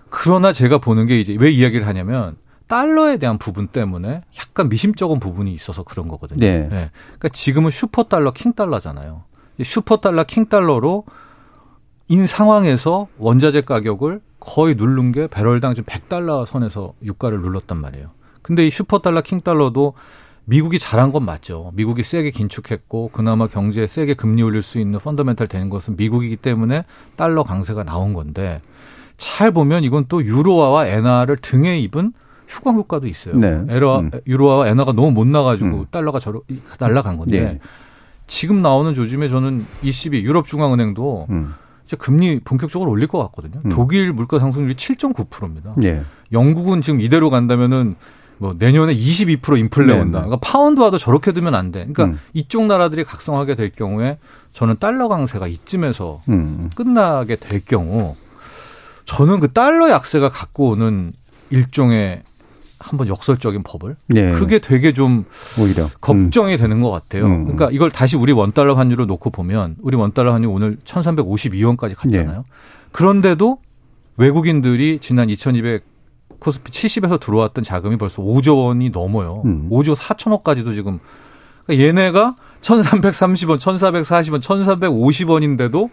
그러나 제가 보는 게 이제 왜 이야기를 하냐면 달러에 대한 부분 때문에 약간 미심쩍은 부분이 있어서 그런 거거든요. 네. 네. 그러니까 지금은 슈퍼 달러, king 달러잖아요. 슈퍼 달러, king 달러로 인 상황에서 원자재 가격을 거의 누른 게 배럴당 지금 100달러 선에서 유가를 눌렀단 말이에요. 근데 이 슈퍼 달러, king 달러도 미국이 잘한 건 맞죠. 미국이 세게 긴축했고 그나마 경제에 세게 금리 올릴 수 있는 fundamental 되는 것은 미국이기 때문에 달러 강세가 나온 건데 잘 보면 이건 또 유로화와 엔화를 등에 입은 휴가 효과도 있어요. 네. 에러, 음. 유로화와 엔화가 너무 못 나가지고 음. 달러가 저러 날라간 건데 네. 지금 나오는 조짐에 저는 ECB 유럽 중앙은행도 음. 이제 금리 본격적으로 올릴 것 같거든요. 음. 독일 물가 상승률이 7.9%입니다. 네. 영국은 지금 이대로 간다면은 뭐 내년에 22% 인플레 네, 온다. 네. 그러니까 파운드와도 저렇게 두면 안 돼. 그러니까 음. 이쪽 나라들이 각성하게 될 경우에 저는 달러 강세가 이쯤에서 음. 끝나게 될 경우 저는 그 달러 약세가 갖고 오는 일종의 한번 역설적인 법을 네. 그게 되게 좀 오히려 걱정이 음. 되는 것 같아요. 음. 그러니까 이걸 다시 우리 원 달러 환율로 놓고 보면 우리 원 달러 환율 오늘 1,352원까지 갔잖아요. 네. 그런데도 외국인들이 지난 2,200 코스피 70에서 들어왔던 자금이 벌써 5조 원이 넘어요. 음. 5조 4천억까지도 지금 그러니까 얘네가 1,330원, 1,440원, 1,350원인데도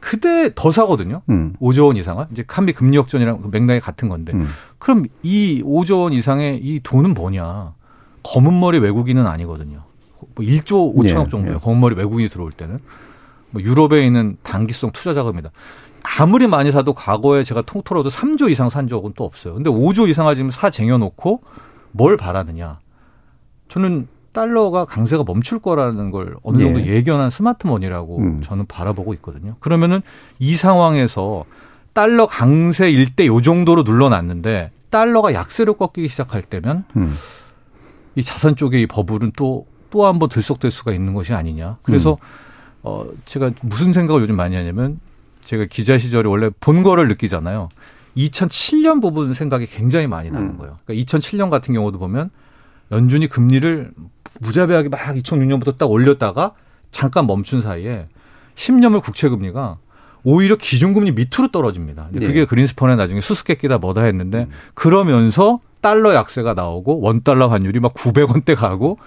그때 더 사거든요. 음. 5조 원 이상을. 이제 한미 금리 역전이랑 맥락이 같은 건데. 음. 그럼 이 5조 원 이상의 이 돈은 뭐냐? 검은 머리 외국인은 아니거든요. 뭐 1조 5천억 정도예요. 예. 검은 머리 외국인이 들어올 때는. 뭐 유럽에 있는 단기성 투자 자금이다. 아무리 많이 사도 과거에 제가 통틀어도 3조 이상 산 적은 또 없어요. 근데 5조 이상 지금 사 쟁여놓고 뭘 바라느냐. 저는 달러가 강세가 멈출 거라는 걸 어느 정도 예. 예견한 스마트머니라고 음. 저는 바라보고 있거든요. 그러면은 이 상황에서 달러 강세일 때요 정도로 눌러놨는데 달러가 약세로 꺾이기 시작할 때면 음. 이 자산 쪽의 이 버블은 또 또 한 번 들썩될 수가 있는 것이 아니냐. 그래서 음. 어 제가 무슨 생각을 요즘 많이 하냐면 제가 기자 시절에 원래 본 거를 느끼잖아요. 2007년 부분 생각이 굉장히 많이 나는 음. 거예요. 그러니까 2007년 같은 경우도 보면 연준이 금리를 무자비하게 막 2006년부터 딱 올렸다가 잠깐 멈춘 사이에 10년물 국채 금리가 오히려 기준금리 밑으로 떨어집니다. 네. 그게 그린스펀에 나중에 수수께끼다 뭐다 했는데 음. 그러면서 달러 약세가 나오고 원 달러 환율이 막 900원대 가고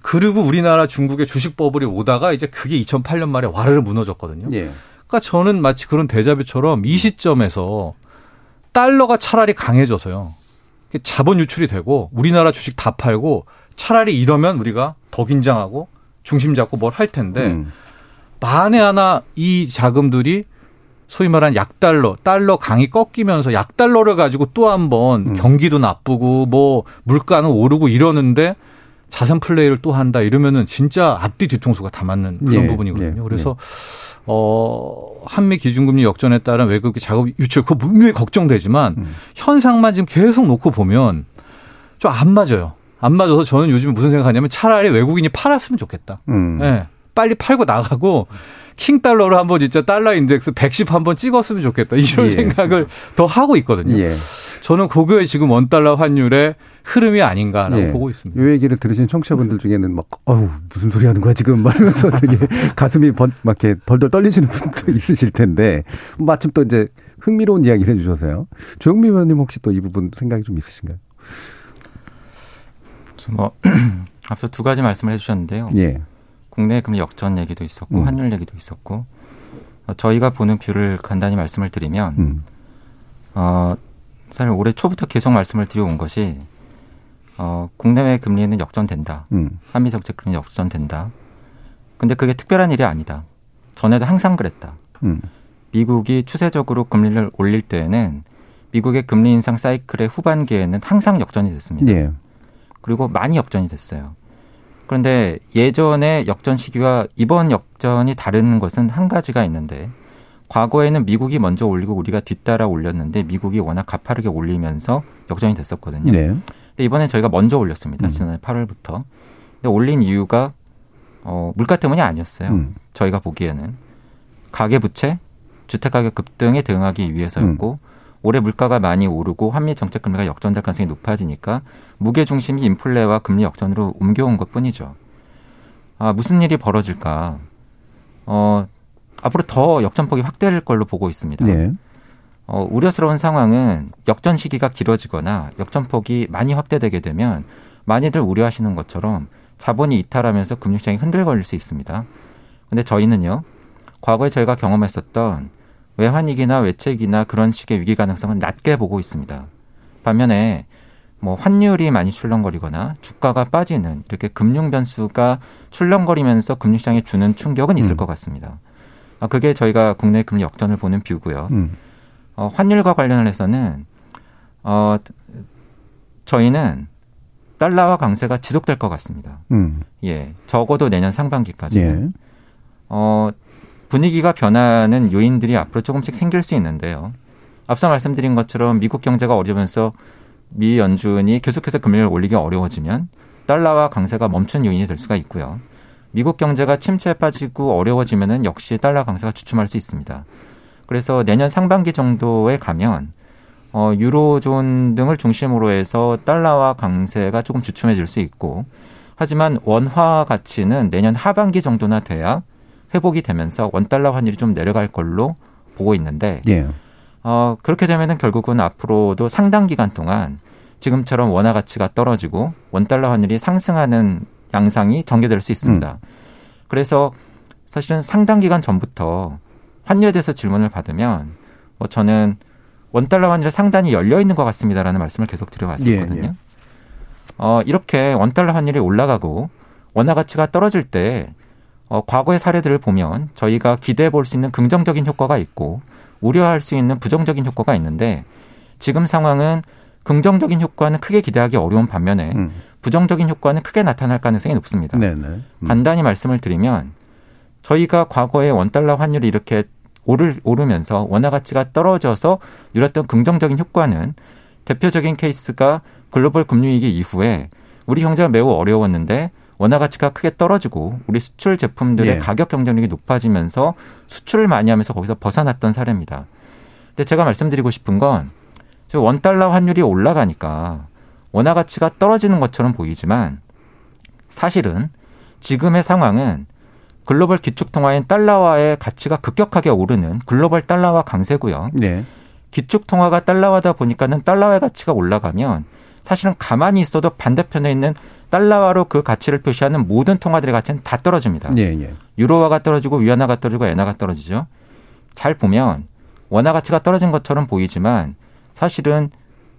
그리고 우리나라 중국의 주식 버블이 오다가 이제 그게 2008년 말에 와르르 무너졌거든요. 네. 그러니까 저는 마치 그런 대자뷰처럼 이 시점에서 달러가 차라리 강해져서요. 자본 유출이 되고 우리나라 주식 다 팔고 차라리 이러면 우리가 더 긴장하고 중심 잡고 뭘 할 텐데 음. 만에 하나 이 자금들이 소위 말하는 약달러, 달러 강이 꺾이면서 약달러를 가지고 또 한번 음. 경기도 나쁘고 뭐 물가는 오르고 이러는데 자산 플레이를 또 한다 이러면은 진짜 앞뒤 뒤통수가 다 맞는 그런 예, 부분이거든요. 예, 그래서 예. 어 한미 기준금리 역전에 따른 외국의 자금 유출 그거 분명히 걱정되지만 음. 현상만 지금 계속 놓고 보면 좀 안 맞아요. 안 맞아서 저는 요즘 무슨 생각하냐면 차라리 외국인이 팔았으면 좋겠다. 음. 네. 빨리 팔고 나가고 킹 달러로 한번 진짜 달러 인덱스 110 한번 찍었으면 좋겠다. 이런 예. 생각을 더 하고 있거든요. 예. 저는 그거에 지금 원 달러 환율의 흐름이 아닌가라고 예. 보고 있습니다. 이 얘기를 들으신 청취자분들 중에는 막, 어우, 무슨 소리 하는 거야, 지금. 말하면서 되게 가슴이 번, 막 이렇게 덜덜 떨리시는 분도 있으실 텐데, 마침 또 이제 흥미로운 이야기를 해주셔서요. 조용무 위원님 혹시 또 이 부분 생각이 좀 있으신가요? 뭐 앞서 두 가지 말씀을 해주셨는데요. 예. 국내 금리 역전 얘기도 있었고 음. 환율 얘기도 있었고 어, 저희가 보는 view를 간단히 말씀을 드리면 음. 어, 사실 올해 초부터 계속 말씀을 드려온 것이 어, 국내외 금리는 역전된다. 음. 한미 정책 금리 역전된다. 근데 그게 특별한 일이 아니다. 전에도 항상 그랬다. 음. 미국이 추세적으로 금리를 올릴 때에는 미국의 금리 인상 사이클의 후반기에는 항상 역전이 됐습니다. 예. 그리고 많이 역전이 됐어요. 그런데 예전의 역전 시기와 이번 역전이 다른 것은 한 가지가 있는데 과거에는 미국이 먼저 올리고 우리가 뒤따라 올렸는데 미국이 워낙 가파르게 올리면서 역전이 됐었거든요. 네. 근데 이번에 저희가 먼저 올렸습니다. 음. 지난해 8월부터. 근데 올린 이유가 어, 물가 때문이 아니었어요. 음. 저희가 보기에는 가계 부채, 주택 가격 급등에 대응하기 위해서였고 음. 올해 물가가 많이 오르고 한미 정책 금리가 역전될 가능성이 높아지니까 무게 중심이 인플레와 금리 역전으로 옮겨온 것 뿐이죠. 아, 무슨 일이 벌어질까? 어, 앞으로 더 역전폭이 확대될 걸로 보고 있습니다. 네. 어, 우려스러운 상황은 역전 시기가 길어지거나 역전폭이 많이 확대되게 되면 많이들 우려하시는 것처럼 자본이 이탈하면서 금융시장이 흔들거릴 수 있습니다. 근데 저희는요, 과거에 저희가 경험했었던 외환위기나 외책이나 그런 식의 위기 가능성은 낮게 보고 있습니다. 반면에 뭐 환율이 많이 출렁거리거나 주가가 빠지는 이렇게 금융 변수가 출렁거리면서 금융시장에 주는 충격은 있을 음. 것 같습니다. 아, 그게 저희가 국내 금리 역전을 보는 뷰고요. 음. 어, 환율과 관련을 해서는 어, 저희는 달러와 강세가 지속될 것 같습니다. 음. 예, 적어도 내년 상반기까지는. 예. 어, 분위기가 변하는 요인들이 앞으로 조금씩 생길 수 있는데요. 앞서 말씀드린 것처럼 미국 경제가 어려우면서 미 연준이 계속해서 금리를 올리기 어려워지면 달러와 강세가 멈춘 요인이 될 수가 있고요. 미국 경제가 침체에 빠지고 어려워지면은 역시 달러 강세가 주춤할 수 있습니다. 그래서 내년 상반기 정도에 가면 어 유로존 등을 중심으로 해서 달러와 강세가 조금 주춤해질 수 있고 하지만 원화 가치는 내년 하반기 정도나 돼야 회복이 되면서 원달러 환율이 좀 내려갈 걸로 보고 있는데 예. 어, 그렇게 되면은 결국은 앞으로도 상당 기간 동안 지금처럼 원화 가치가 떨어지고 원달러 환율이 상승하는 양상이 전개될 수 있습니다. 음. 그래서 사실은 상당 기간 전부터 환율에 대해서 질문을 받으면 뭐 저는 원달러 환율이 상단이 열려 있는 것 같습니다라는 말씀을 계속 드려왔었거든요. 예, 예. 어, 이렇게 원달러 환율이 올라가고 원화 가치가 떨어질 때 어, 과거의 사례들을 보면 저희가 기대해 볼 수 있는 긍정적인 효과가 있고 우려할 수 있는 부정적인 효과가 있는데 지금 상황은 긍정적인 효과는 크게 기대하기 어려운 반면에 음. 부정적인 효과는 크게 나타날 가능성이 높습니다. 네네. 음. 간단히 말씀을 드리면 저희가 과거에 원달러 환율이 이렇게 오를, 오르면서 원화 가치가 떨어져서 누렸던 긍정적인 효과는 대표적인 케이스가 글로벌 금융위기 이후에 우리 경제가 매우 어려웠는데 원화 가치가 크게 떨어지고 우리 수출 제품들의 예. 가격 경쟁력이 높아지면서 수출을 많이 하면서 거기서 벗어났던 사례입니다. 근데 제가 말씀드리고 싶은 건 원달러 환율이 올라가니까 원화 가치가 떨어지는 것처럼 보이지만 사실은 지금의 상황은 글로벌 기축통화인 달러화의 가치가 급격하게 오르는 글로벌 달러화 강세고요. 네. 기축통화가 달러화다 보니까는 달러화의 가치가 올라가면 사실은 가만히 있어도 반대편에 있는 달러화로 그 가치를 표시하는 모든 통화들의 가치는 다 떨어집니다. 예, 예. 유로화가 떨어지고 위안화가 떨어지고 엔화가 떨어지죠. 잘 보면 원화 가치가 떨어진 것처럼 보이지만 사실은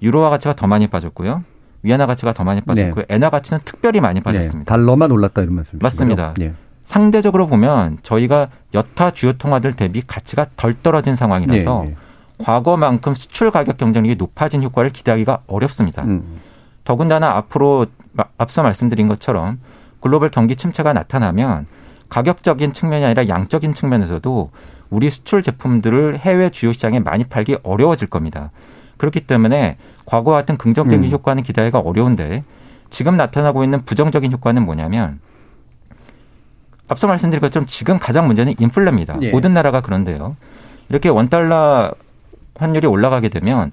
유로화 가치가 더 많이 빠졌고요. 위안화 가치가 더 많이 빠졌고 네. 엔화 가치는 특별히 많이 네. 빠졌습니다. 네. 달러만 올랐다 이런 말씀이죠. 맞습니다. 네. 상대적으로 보면 저희가 여타 주요 통화들 대비 가치가 덜 떨어진 상황이라서 네. 네. 과거만큼 수출 가격 경쟁력이 높아진 효과를 기대하기가 어렵습니다. 음. 더군다나 앞으로 앞서 말씀드린 것처럼 글로벌 경기 침체가 나타나면 가격적인 측면이 아니라 양적인 측면에서도 우리 수출 제품들을 해외 주요 시장에 많이 팔기 어려워질 겁니다. 그렇기 때문에 과거와 같은 긍정적인 음. 효과는 기대하기가 어려운데 지금 나타나고 있는 부정적인 효과는 뭐냐면 앞서 말씀드린 것처럼 지금 가장 문제는 인플레입니다. 예. 모든 나라가 그런데요. 이렇게 원달러 환율이 올라가게 되면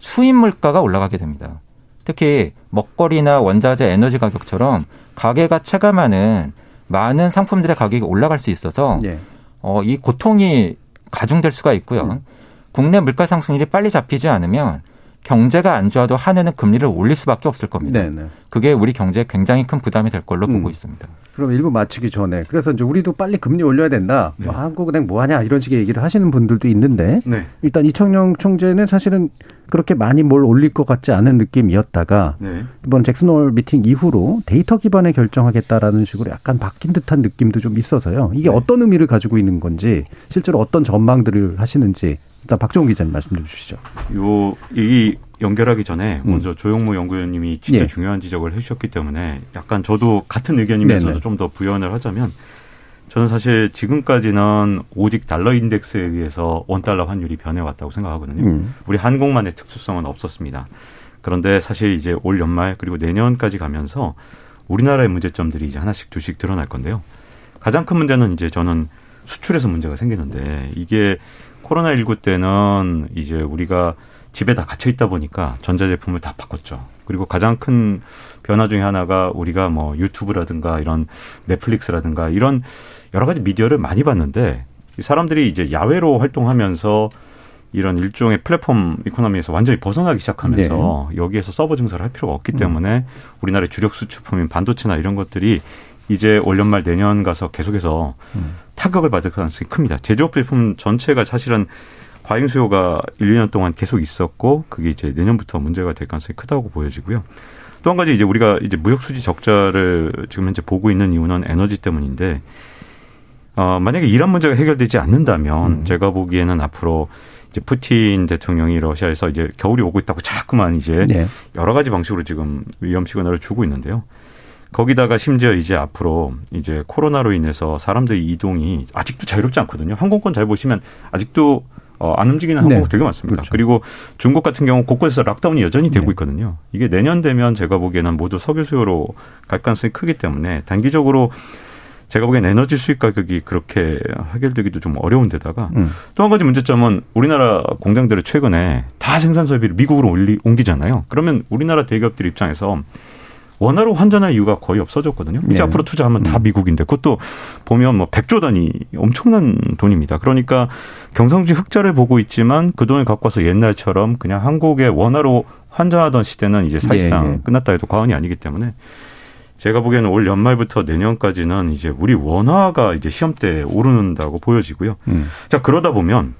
수입 물가가 올라가게 됩니다. 특히 먹거리나 원자재, 에너지 가격처럼 가게가 체감하는 많은 상품들의 가격이 올라갈 수 있어서 예. 어, 이 고통이 가중될 수가 있고요. 음. 국내 물가 상승률이 빨리 잡히지 않으면 경제가 안 좋아도 한 해는 금리를 올릴 수밖에 없을 겁니다. 네네. 네. 그게 우리 경제에 굉장히 큰 부담이 될 걸로 음. 보고 있습니다. 그럼 일부 마치기 전에 그래서 이제 우리도 빨리 금리 올려야 된다. 네. 뭐 한국은행 뭐 하냐 이런 식의 얘기를 하시는 분들도 있는데 네. 일단 이청용 총재는 사실은 그렇게 많이 뭘 올릴 것 같지 않은 느낌이었다가 네. 이번 잭슨홀 미팅 이후로 데이터 기반에 결정하겠다라는 식으로 약간 바뀐 듯한 느낌도 좀 있어서요. 이게 네. 어떤 의미를 가지고 있는 건지 실제로 어떤 전망들을 하시는지 일단 박정우 기자님 말씀 좀 주시죠. 요, 이 연결하기 전에 음. 먼저 음. 조용무 연구위원님이 진짜 예. 중요한 지적을 해주셨기 때문에 약간 저도 같은 의견이면서도 좀더 부연을 하자면 저는 사실 지금까지는 오직 달러 인덱스에 의해서 원달러 환율이 변해왔다고 생각하거든요. 음. 우리 한국만의 특수성은 없었습니다. 그런데 사실 이제 올 연말 그리고 내년까지 가면서 우리나라의 문제점들이 이제 하나씩 두씩 드러날 건데요. 가장 큰 문제는 이제 저는 수출에서 문제가 생기는데 이게 코로나19 때는 이제 우리가 집에 다 갇혀 있다 보니까 전자제품을 다 바꿨죠. 그리고 가장 큰 변화 중에 하나가 우리가 뭐 유튜브라든가 이런 넷플릭스라든가 이런 여러 가지 미디어를 많이 봤는데 이 사람들이 이제 야외로 활동하면서 이런 일종의 플랫폼 이코노미에서 완전히 벗어나기 시작하면서 네. 여기에서 서버 증설을 할 필요가 없기 때문에 음. 우리나라의 주력 수출품인 반도체나 이런 것들이 이제 올 연말 내년 가서 계속해서 음. 타격을 받을 가능성이 큽니다. 제조업 제품 전체가 사실은 과잉 수요가 1, 2년 동안 계속 있었고 그게 이제 내년부터 문제가 될 가능성이 크다고 보여지고요. 또 한 가지 이제 우리가 이제 무역 수지 적자를 지금 현재 보고 있는 이유는 에너지 때문인데 어 만약에 이런 문제가 해결되지 않는다면 음. 제가 보기에는 앞으로 이제 푸틴 대통령이 러시아에서 이제 겨울이 오고 있다고 자꾸만 이제 네. 여러 가지 방식으로 지금 위험 시그널을 주고 있는데요. 거기다가 심지어 이제 앞으로 이제 코로나로 인해서 사람들의 이동이 아직도 자유롭지 않거든요. 항공권 잘 보시면 아직도 어, 안 움직이는 항공 네. 되게 많습니다. 그렇죠. 그리고 중국 같은 경우 곳곳에서 lockdown이 여전히 되고 네. 있거든요. 이게 내년 되면 제가 보기에는 모두 석유 수요로 갈 가능성이 크기 때문에 단기적으로 제가 보기엔 에너지 수입 가격이 그렇게 해결되기도 좀 어려운 데다가 음. 또 한 가지 문제점은 우리나라 공장들을 최근에 다 생산 설비를 미국으로 올리, 옮기잖아요. 그러면 우리나라 대기업들 입장에서 원화로 환전할 이유가 거의 없어졌거든요. 이제 네. 앞으로 투자하면 다 음. 미국인데 그것도 보면 뭐 100조 단위 엄청난 돈입니다. 그러니까 경상지 흑자를 보고 있지만 그 돈을 갖고 와서 옛날처럼 그냥 한국의 원화로 환전하던 시대는 이제 사실상 네. 네. 끝났다 해도 과언이 아니기 때문에 제가 보기에는 올 연말부터 내년까지는 이제 우리 원화가 이제 시험대에 오르는다고 보여지고요. 음. 자, 그러다 보면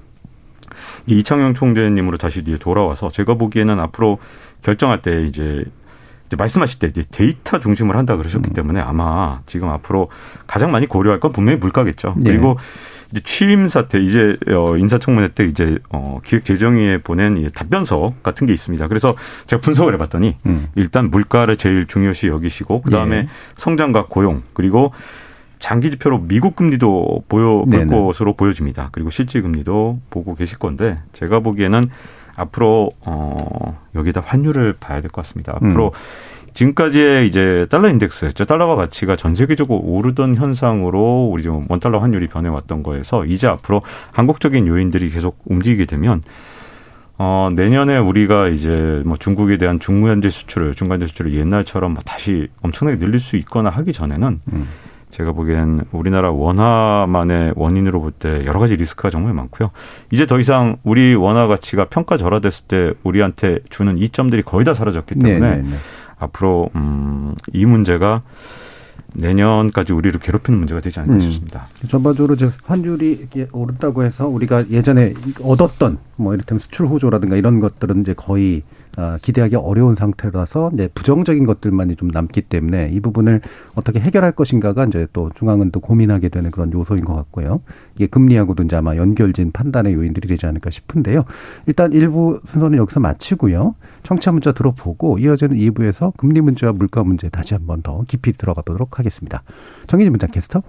이창용 총재님으로 다시 뒤에 돌아와서 제가 보기에는 앞으로 결정할 때 이제 말씀하실 때 데이터 중심을 한다 그러셨기 음. 때문에 아마 지금 앞으로 가장 많이 고려할 건 분명히 물가겠죠. 네. 그리고 이제 취임 사태 이제 어 인사청문회 때 이제 어 기획재정위에 보낸 답변서 같은 게 있습니다. 그래서 제가 분석을 해봤더니 음. 일단 물가를 제일 중요시 여기시고 그 다음에 예. 성장과 고용 그리고 장기 지표로 미국 금리도 보여 볼 것으로 보여집니다. 그리고 실질 금리도 보고 계실 건데 제가 보기에는 앞으로 어 여기다 환율을 봐야 될 것 같습니다. 앞으로 음. 지금까지의 이제 달러 인덱스였죠. 달러가 가치가 전 세계적으로 오르던 현상으로 우리 지금 원 달러 환율이 변해왔던 거에서 이제 앞으로 한국적인 요인들이 계속 움직이게 되면 어, 내년에 우리가 이제 뭐 중국에 대한 중무현재 수출을, 중간재 수출을 옛날처럼 뭐 다시 엄청나게 늘릴 수 있거나 하기 전에는 음. 제가 보기엔 우리나라 원화만의 원인으로 볼 때 여러 가지 리스크가 정말 많고요. 이제 더 이상 우리 원화 가치가 평가 절하됐을 때 우리한테 주는 이점들이 거의 다 사라졌기 때문에 네네네. 앞으로 음, 이 문제가 내년까지 우리를 괴롭히는 문제가 되지 않을까 음. 싶습니다. 전반적으로 이제 환율이 오른다고 해서 우리가 예전에 얻었던 뭐 이를테면 수출 호조라든가 이런 것들은 이제 거의 어, 기대하기 어려운 상태라서 이제 부정적인 것들만이 좀 남기 때문에 이 부분을 어떻게 해결할 것인가가 이제 또 중앙은 또 고민하게 되는 그런 요소인 것 같고요. 이게 금리하고도 이제 아마 연결진 판단의 요인들이 되지 않을까 싶은데요. 일단 일부 순서는 여기서 마치고요. 청취자 문자 들어보고 이어지는 2부에서 금리 문제와 물가 문제 다시 한번 더 깊이 들어가 보도록 하겠습니다. 정희진 문자 캐스터.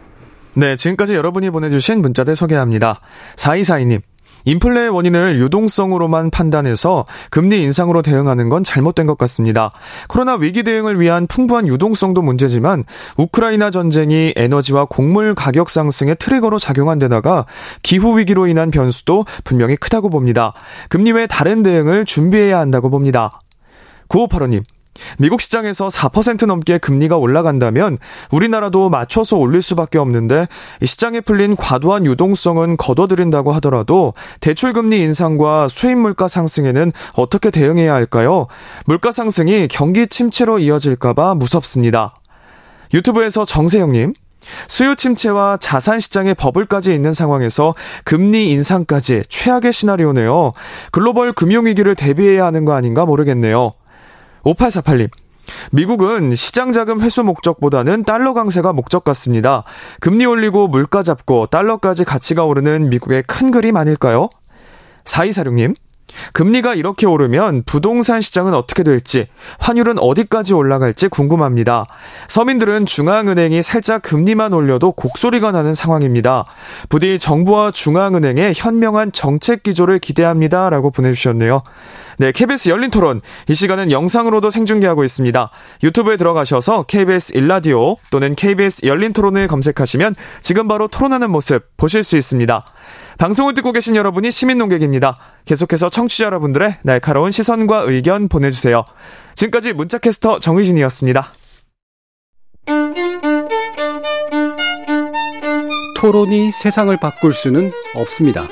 네, 지금까지 여러분이 보내주신 문자들 소개합니다. 4242님. 인플레의 원인을 유동성으로만 판단해서 금리 인상으로 대응하는 건 잘못된 것 같습니다. 코로나 위기 대응을 위한 풍부한 유동성도 문제지만 우크라이나 전쟁이 에너지와 곡물 가격 상승의 트리거로 작용한 데다가 기후 위기로 인한 변수도 분명히 크다고 봅니다. 금리 외 다른 대응을 준비해야 한다고 봅니다. 9585님, 미국 시장에서 4% 넘게 금리가 올라간다면 우리나라도 맞춰서 올릴 수밖에 없는데 시장에 풀린 과도한 유동성은 걷어들인다고 하더라도 대출 금리 인상과 수입 물가 상승에는 어떻게 대응해야 할까요? 물가 상승이 경기 침체로 이어질까봐 무섭습니다. 유튜브에서 정세영님, 수요 침체와 자산 시장의 버블까지 있는 상황에서 금리 인상까지 최악의 시나리오네요. 글로벌 금융위기를 대비해야 하는 거 아닌가 모르겠네요. 5848님. 미국은 시장 자금 회수 목적보다는 달러 강세가 목적 같습니다. 금리 올리고 물가 잡고 달러까지 가치가 오르는 미국의 큰 그림 아닐까요? 4246님. 금리가 이렇게 오르면 부동산 시장은 어떻게 될지, 환율은 어디까지 올라갈지 궁금합니다. 서민들은 중앙은행이 살짝 금리만 올려도 곡소리가 나는 상황입니다. 부디 정부와 중앙은행의 현명한 정책 기조를 기대합니다. 라고 보내주셨네요. 네, KBS 열린 토론. 이 시간은 영상으로도 생중계하고 있습니다. 유튜브에 들어가셔서 KBS 일라디오 또는 KBS 열린 토론을 검색하시면 지금 바로 토론하는 모습 보실 수 있습니다. 방송을 듣고 계신 여러분이 시민 농객입니다. 계속해서 청취자 여러분들의 날카로운 시선과 의견 보내주세요. 지금까지 문자캐스터 정의진이었습니다. 토론이 세상을 바꿀 수는 없습니다.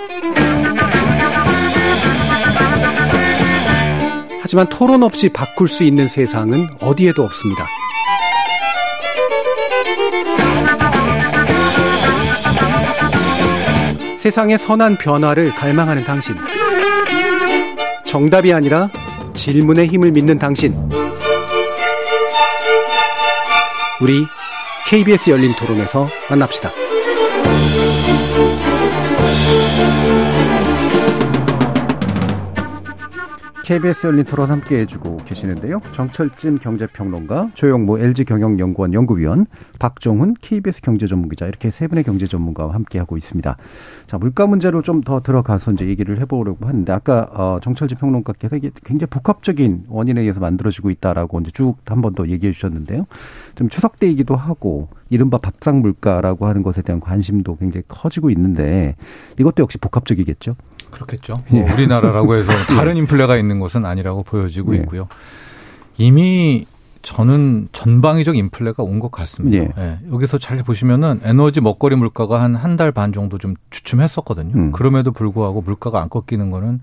하지만 토론 없이 바꿀 수 있는 세상은 어디에도 없습니다. 세상의 선한 변화를 갈망하는 당신. 정답이 아니라 질문의 힘을 믿는 당신. 우리 KBS 열린 토론에서 만납시다. KBS 열린 토론 함께 해주고 계시는데요. 정철진 경제평론가, 조영모 LG경영연구원 연구위원, 박종훈 KBS 경제전문기자 이렇게 세 분의 경제 전문가와 함께 하고 있습니다. 자 물가 문제로 좀 더 들어가서 이제 얘기를 해보려고 하는데 아까 어, 정철진 평론가께서 이게 굉장히 복합적인 원인에 의해서 만들어지고 있다라고 이제 쭉 한 번 더 얘기해 주셨는데요. 좀 추석 때이기도 하고 이른바 밥상 물가라고 하는 것에 대한 관심도 굉장히 커지고 있는데 이것도 역시 복합적이겠죠. 그렇겠죠. 뭐 예. 우리나라라고 해서 다른 인플레가 있는 것은 아니라고 보여지고 예. 있고요. 이미 저는 전방위적 인플레가 온 것 같습니다. 예. 예. 여기서 잘 보시면은 에너지 먹거리 물가가 한 한 달 반 정도 좀 주춤했었거든요. 음. 그럼에도 불구하고 물가가 안 꺾이는 거는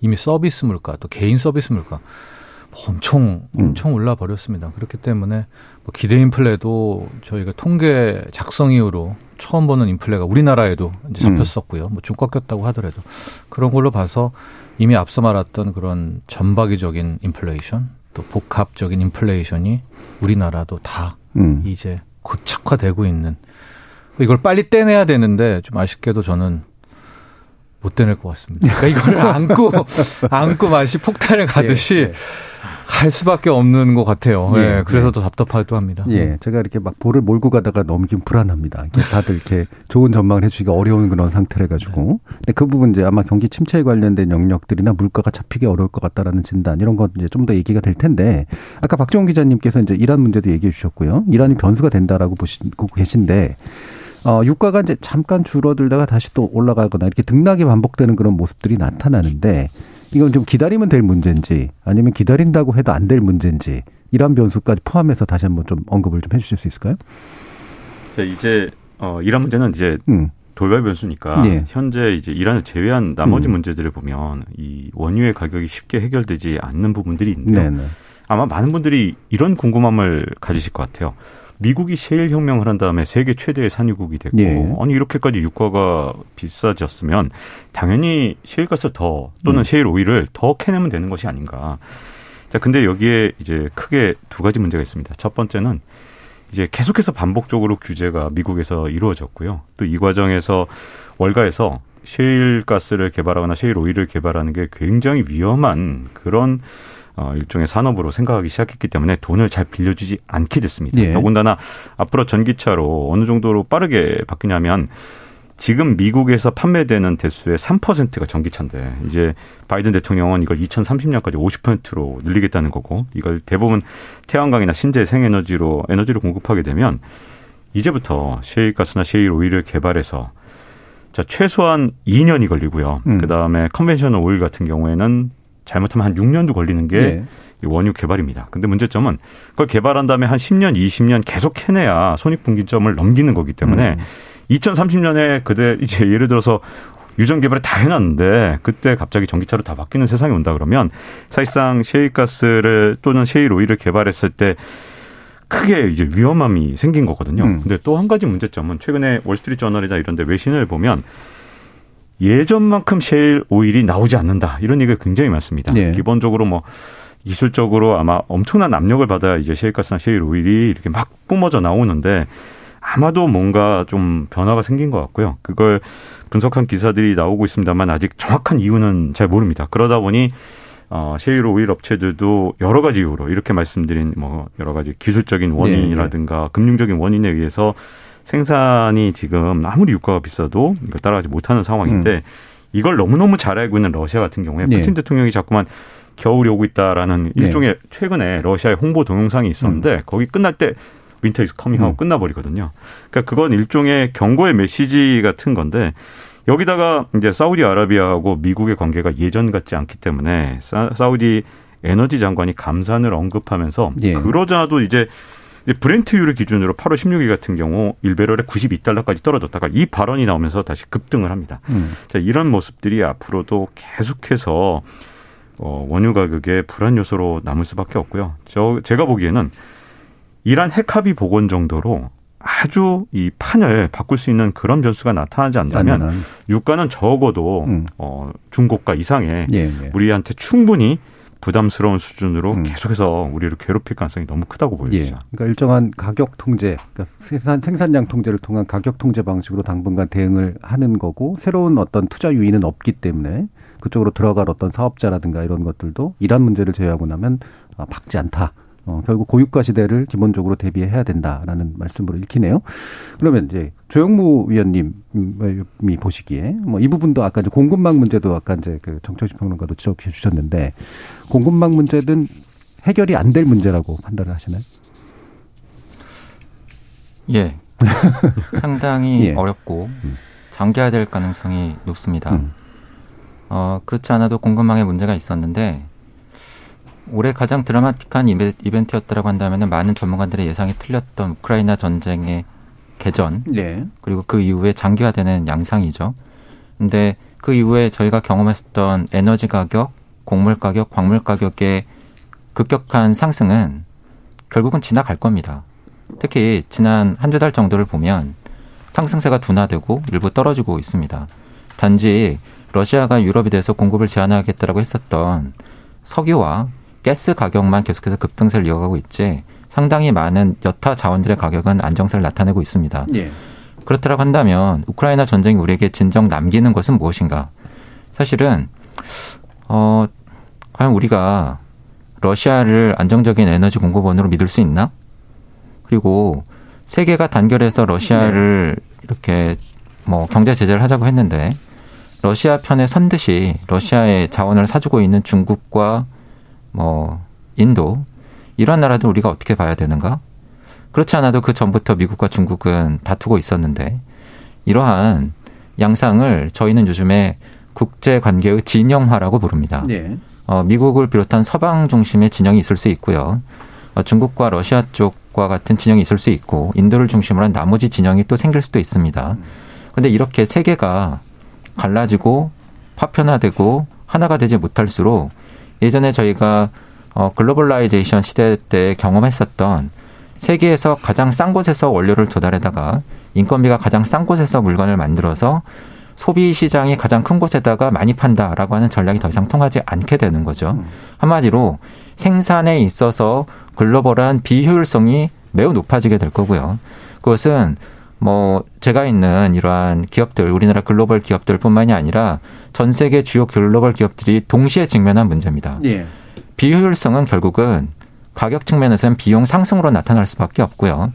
이미 서비스 물가 또 개인 서비스 물가 엄청 음. 엄청 올라 버렸습니다. 그렇기 때문에 뭐 기대 인플레도 저희가 통계 작성 이후로 처음 보는 인플레가 우리나라에도 이제 음. 잡혔었고요. 뭐 좀 꺾였다고 하더라도 그런 걸로 봐서 이미 앞서 말했던 그런 전박이적인 인플레이션 또 복합적인 인플레이션이 우리나라도 다 음. 이제 고착화되고 있는 이걸 빨리 떼내야 되는데 좀 아쉽게도 저는 못 떼낼 것 같습니다. 그러니까 이걸 안고 안고 마치 폭탄을 가듯이 예, 예. 갈 수밖에 없는 것 같아요. 예, 예 그래서 더 답답하기도 합니다. 예, 제가 이렇게 막 볼을 몰고 가다가 좀 불안합니다. 다들 이렇게 좋은 전망을 해주기가 어려운 그런 상태래 가지고. 네. 근데 그 부분 이제 아마 경기 침체에 관련된 영역들이나 물가가 잡히기 어려울 것 같다라는 진단 이런 것 이제 좀 더 얘기가 될 텐데 아까 박정훈 기자님께서 이제 이란 문제도 얘기해 주셨고요. 이란이 변수가 된다라고 보시고 계신데. 어, 유가가 이제 잠깐 줄어들다가 다시 또 올라가거나 이렇게 등락이 반복되는 그런 모습들이 나타나는데 이건 좀 기다리면 될 문제인지 아니면 기다린다고 해도 안 될 문제인지 이런 변수까지 포함해서 다시 한번 좀 언급을 좀 해주실 수 있을까요? 자, 이제 어, 이란 문제는 이제 음. 돌발 변수니까 네. 현재 이제 이란을 제외한 나머지 음. 문제들을 보면 이 원유의 가격이 쉽게 해결되지 않는 부분들이 있는데. 아마 많은 분들이 이런 궁금함을 가지실 것 같아요. 미국이 셰일 혁명을 한 다음에 세계 최대의 산유국이 됐고 예. 아니 이렇게까지 유가가 비싸졌으면 당연히 셰일가스 더 또는 음. 셰일 오일을 더 캐내면 되는 것이 아닌가. 자, 근데 여기에 이제 크게 두 가지 문제가 있습니다. 첫 번째는 이제 계속해서 반복적으로 규제가 미국에서 이루어졌고요. 또 이 과정에서 월가에서 셰일 가스를 개발하거나 셰일 오일을 개발하는 게 굉장히 위험한 그런 어, 일종의 산업으로 생각하기 시작했기 때문에 돈을 잘 빌려주지 않게 됐습니다. 예. 더군다나 앞으로 전기차로 어느 정도로 빠르게 바뀌냐면 지금 미국에서 판매되는 대수의 3%가 전기차인데 이제 바이든 대통령은 이걸 2030년까지 50%로 늘리겠다는 거고 이걸 대부분 태양광이나 신재생에너지로 에너지를 공급하게 되면 이제부터 셰일가스나 셰일 오일을 개발해서 자 최소한 2년이 걸리고요. 음. 그다음에 conventional oil 같은 경우에는 잘못하면 한 6년도 걸리는 게 네. 원유 개발입니다. 근데 문제점은 그걸 개발한 다음에 한 10년, 20년 계속 해내야 손익분기점을 넘기는 거기 때문에 음. 2030년에 그대 이제 예를 들어서 유전 개발을 다 해놨는데 그때 갑자기 전기차로 다 바뀌는 세상이 온다 그러면 사실상 셰일가스를 또는 셰일 오일을 개발했을 때 크게 이제 위험함이 생긴 거거든요. 음. 근데 또 한 가지 문제점은 최근에 월스트리트 저널이나 이런 데 외신을 보면 예전만큼 셰일 오일이 나오지 않는다. 이런 얘기가 굉장히 많습니다. 네. 기본적으로 뭐 기술적으로 아마 엄청난 압력을 받아야 이제 셰일가스나 셰일 오일이 이렇게 막 뿜어져 나오는데 아마도 뭔가 좀 변화가 생긴 것 같고요. 그걸 분석한 기사들이 나오고 있습니다만 아직 정확한 이유는 잘 모릅니다. 그러다 보니 어, 셰일 오일 업체들도 여러 가지 이유로 이렇게 말씀드린 뭐 여러 가지 기술적인 원인이라든가 네. 네. 금융적인 원인에 의해서 생산이 지금 아무리 유가가 비싸도 이걸 따라가지 못하는 상황인데 음. 이걸 너무너무 잘 알고 있는 러시아 같은 경우에 네. 푸틴 대통령이 자꾸만 겨울이 오고 있다라는 네. 일종의 최근에 러시아의 홍보 동영상이 있었는데 음. 거기 끝날 때 Winter is coming하고 음. 끝나버리거든요. 그러니까 그건 일종의 경고의 메시지 같은 건데 여기다가 이제 사우디아라비아하고 미국의 관계가 예전 같지 않기 때문에 사우디 에너지 장관이 감산을 언급하면서 예. 그러자도 이제 브렌트유를 기준으로 8월 16일 같은 경우 1배럴에 92달러까지 떨어졌다가 이 발언이 나오면서 다시 급등을 합니다. 음. 자, 이런 모습들이 앞으로도 계속해서 어, 원유 가격의 불안 요소로 남을 수밖에 없고요. 저 제가 보기에는 이란 핵합의 복원 정도로 아주 이 판을 바꿀 수 있는 그런 변수가 나타나지 않다면 아니면. 유가는 적어도 음. 어, 중고가 이상의 예, 예. 우리한테 충분히 부담스러운 수준으로 음. 계속해서 우리를 괴롭힐 가능성이 너무 크다고 보여지죠. 예. 그러니까 일정한 가격 통제, 그러니까 생산 생산량 통제를 통한 가격 통제 방식으로 당분간 대응을 하는 거고 새로운 어떤 투자 유인은 없기 때문에 그쪽으로 들어갈 어떤 사업자라든가 이런 것들도 이런 문제를 제외하고 나면 아, 박지 않다. 어, 결국 고유가 시대를 기본적으로 대비해야 된다라는 말씀으로 읽히네요. 그러면 이제 조영무 위원님이 보시기에 뭐 이 부분도 아까 이제 공급망 문제도 아까 이제 그 정철식 평론가도 지적해 주셨는데 공급망 문제든 해결이 안 될 문제라고 판단을 하시나요? 예. 상당히 예. 어렵고 음. 장기화될 가능성이 높습니다. 음. 어, 그렇지 않아도 공급망에 문제가 있었는데 올해 가장 드라마틱한 이벤트였다라고 한다면 많은 전문가들의 예상이 틀렸던 우크라이나 전쟁의 개전 네. 그리고 그 이후에 장기화되는 양상이죠. 근데 그 이후에 저희가 경험했었던 에너지 가격, 곡물 가격, 광물 가격의 급격한 상승은 결국은 지나갈 겁니다. 특히 지난 한 두 달 정도를 보면 상승세가 둔화되고 일부 떨어지고 있습니다. 단지 러시아가 유럽에 대해서 공급을 제한하겠다라고 했었던 석유와 가스 가격만 계속해서 급등세를 이어가고 있지 상당히 많은 여타 자원들의 가격은 안정세를 나타내고 있습니다. 예. 그렇다고 한다면 우크라이나 전쟁이 우리에게 진정 남기는 것은 무엇인가? 사실은 어 과연 우리가 러시아를 안정적인 에너지 공급원으로 믿을 수 있나? 그리고 세계가 단결해서 러시아를 네. 이렇게 뭐 경제 제재를 하자고 했는데 러시아 편에 선 듯이 러시아의 자원을 사주고 있는 중국과 뭐 인도 이런 나라들 우리가 어떻게 봐야 되는가? 그렇지 않아도 그 전부터 미국과 중국은 다투고 있었는데 이러한 양상을 저희는 요즘에 국제 관계의 진영화라고 부릅니다. 네. 어, 미국을 비롯한 서방 중심의 진영이 있을 수 있고요. 어, 중국과 러시아 쪽과 같은 진영이 있을 수 있고 인도를 중심으로 한 나머지 진영이 또 생길 수도 있습니다. 그런데 이렇게 세계가 갈라지고 파편화되고 하나가 되지 못할수록 예전에 저희가 어, globalization 시대 때 경험했었던 세계에서 가장 싼 곳에서 원료를 조달해다가 인건비가 가장 싼 곳에서 물건을 만들어서 소비 시장이 가장 큰 곳에다가 많이 판다라고 하는 전략이 더 이상 통하지 않게 되는 거죠. 한마디로 생산에 있어서 글로벌한 비효율성이 매우 높아지게 될 거고요. 그것은 뭐 제가 있는 이러한 기업들 우리나라 글로벌 기업들뿐만이 아니라 전 세계 주요 글로벌 기업들이 동시에 직면한 문제입니다. 예. 비효율성은 결국은 가격 측면에서는 비용 상승으로 나타날 수밖에 없고요.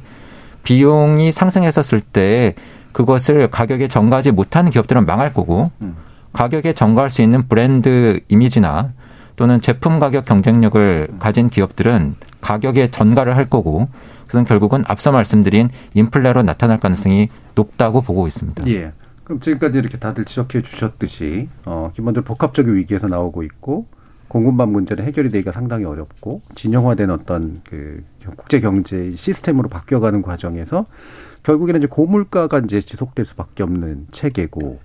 비용이 상승했었을 때 그것을 가격에 전가하지 못하는 기업들은 망할 거고 음. 가격에 전가할 수 있는 브랜드 이미지나 또는 제품 가격 경쟁력을 가진 기업들은 가격에 전가를 할 거고 그것은 결국은 앞서 말씀드린 인플레로 나타날 가능성이 높다고 보고 있습니다. 예. 그럼 지금까지 이렇게 다들 지적해 주셨듯이 어, 기본적으로 복합적인 위기에서 나오고 있고 공급망 문제는 해결이 되기가 상당히 어렵고 진영화된 어떤 그 국제 경제 시스템으로 바뀌어가는 과정에서 결국에는 이제 고물가가 이제 지속될 수밖에 없는 체계고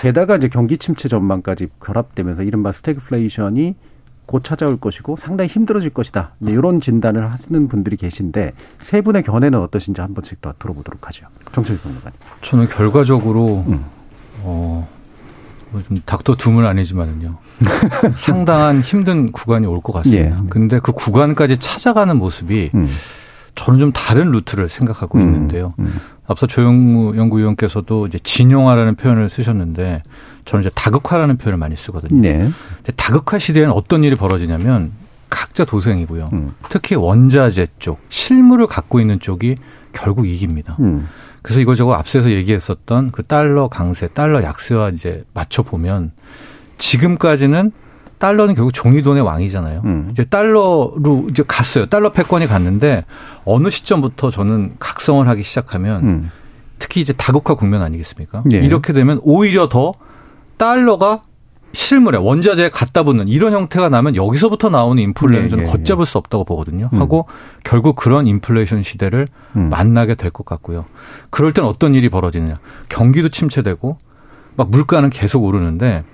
게다가 이제 경기 침체 전망까지 결합되면서 이른바 스태그플레이션이 곧 찾아올 것이고 상당히 힘들어질 것이다. 이런 진단을 하시는 분들이 계신데 세 분의 견해는 어떠신지 한 번씩 더 들어보도록 하죠. 정철희 평론가님. 저는 결과적으로 음. 어, 뭐좀 닥터 둠은 아니지만은요. 상당한 힘든 구간이 올 것 같습니다. 예. 근데 그 구간까지 찾아가는 모습이 음. 저는 좀 다른 루트를 생각하고 음. 있는데요. 음. 앞서 조영무 연구위원께서도 이제 진용화라는 표현을 쓰셨는데 저는 이제 다극화라는 표현을 많이 쓰거든요. 네. 다극화 시대에는 어떤 일이 벌어지냐면 각자 도생이고요. 음. 특히 원자재 쪽, 실물을 갖고 있는 쪽이 결국 이깁니다. 음. 그래서 이거 저거 앞서서 얘기했었던 그 달러 강세, 달러 약세와 이제 맞춰 보면 지금까지는 달러는 결국 종이돈의 왕이잖아요. 음. 이제 달러로 이제 갔어요. 달러 패권이 갔는데 어느 시점부터 저는 각성을 하기 시작하면 음. 특히 이제 다국화 국면 아니겠습니까? 예. 이렇게 되면 오히려 더 달러가 실물에 원자재에 갖다 붙는 이런 형태가 나면 여기서부터 나오는 인플레는 예, 저는 예, 걷잡을 수 없다고 보거든요. 음. 하고 결국 그런 인플레이션 시대를 음. 만나게 될 것 같고요. 그럴 땐 어떤 일이 벌어지느냐. 경기도 침체되고 막 물가는 계속 오르는데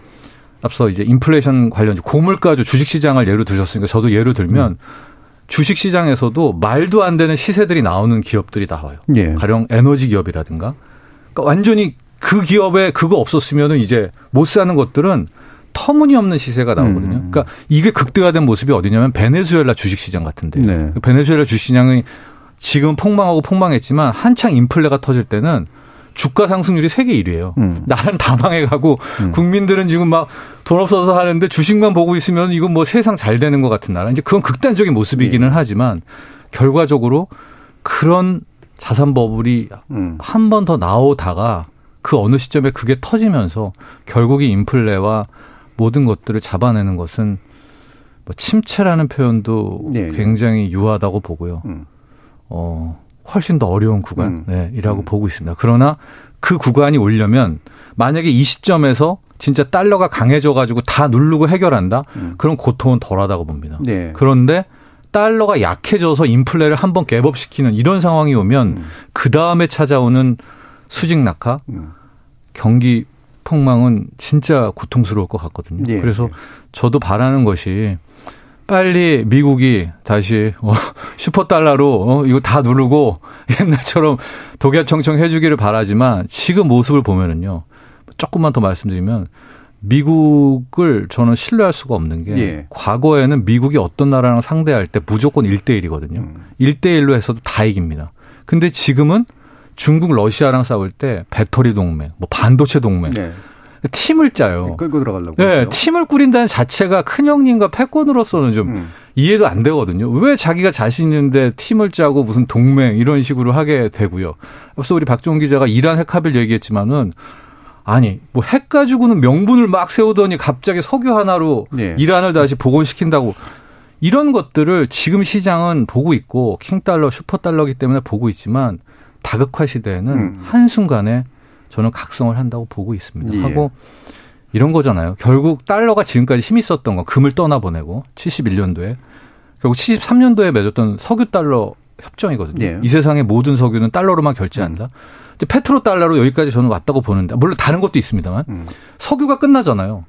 앞서 이제 인플레이션 관련 고물가주 주식시장을 예로 들으셨으니까 저도 예로 들면 음. 주식시장에서도 말도 안 되는 시세들이 나오는 기업들이 나와요. 예. 가령 에너지 기업이라든가. 그러니까 완전히 그 기업에 그거 없었으면은 이제 못 사는 것들은 터무니없는 시세가 나오거든요. 음. 그러니까 이게 극대화된 모습이 어디냐면 베네수엘라 주식시장 같은데. 네. 베네수엘라 주식시장이 지금 폭망하고 폭망했지만 한창 인플레가 터질 때는 주가 상승률이 세계 1위예요. 음. 나는 다 망해가고 음. 국민들은 지금 막 돈 없어서 하는데 주식만 보고 있으면 이건 뭐 세상 잘 되는 것 같은 나라. 이제 그건 극단적인 모습이기는 예. 하지만 결과적으로 그런 자산 버블이 음. 한번 더 나오다가 그 어느 시점에 그게 터지면서 결국이 인플레와 모든 것들을 잡아내는 것은 뭐 침체라는 표현도 네, 굉장히 유하다고 보고요. 음. 어, 훨씬 더 어려운 구간이라고 음. 네, 음. 보고 있습니다. 그러나 그 구간이 오려면 만약에 이 시점에서 진짜 달러가 강해져 가지고 다 누르고 해결한다? 음. 그럼 고통은 덜하다고 봅니다. 네. 그런데 달러가 약해져서 인플레를 한번 갭업시키는 이런 상황이 오면 음. 그 다음에 찾아오는 수직 낙하, 음. 경기 폭망은 진짜 고통스러울 것 같거든요. 네. 그래서 저도 바라는 것이 빨리 미국이 다시 어, 슈퍼달러로 어, 이거 다 누르고 옛날처럼 독야청청 해주기를 바라지만 지금 모습을 보면은요. 조금만 더 말씀드리면 미국을 저는 신뢰할 수가 없는 게 예. 과거에는 미국이 어떤 나라랑 상대할 때 무조건 1대1이거든요. 음. 1대1로 해서도 다 이깁니다. 근데 지금은 중국 러시아랑 싸울 때 배터리 동맹, 뭐 반도체 동맹 네. 팀을 짜요. 네, 끌고 들어가려고. 네? 팀을 꾸린다는 자체가 큰 형님과 패권으로서는 좀 음. 이해도 안 되거든요. 왜 자기가 자신 있는데 팀을 짜고 무슨 동맹 이런 식으로 하게 되고요. 그래서 우리 박종 기자가 이란 핵합의를 얘기했지만은 아니 뭐 핵 가지고는 명분을 막 세우더니 갑자기 석유 하나로 네. 이란을 다시 복원시킨다고 이런 것들을 지금 시장은 보고 있고 킹달러 슈퍼달러기 때문에 보고 있지만 다극화 시대에는 음. 한순간에 저는 각성을 한다고 보고 있습니다. 예. 하고 이런 거잖아요. 결국 달러가 지금까지 힘이 있었던 건 금을 떠나보내고 71년도에 결국 73년도에 맺었던 석유 달러 협정이거든요. 예. 이 세상의 모든 석유는 달러로만 결제한다. 음. 페트로 달러로 여기까지 저는 왔다고 보는데 물론 다른 것도 있습니다만 음. 석유가 끝나잖아요.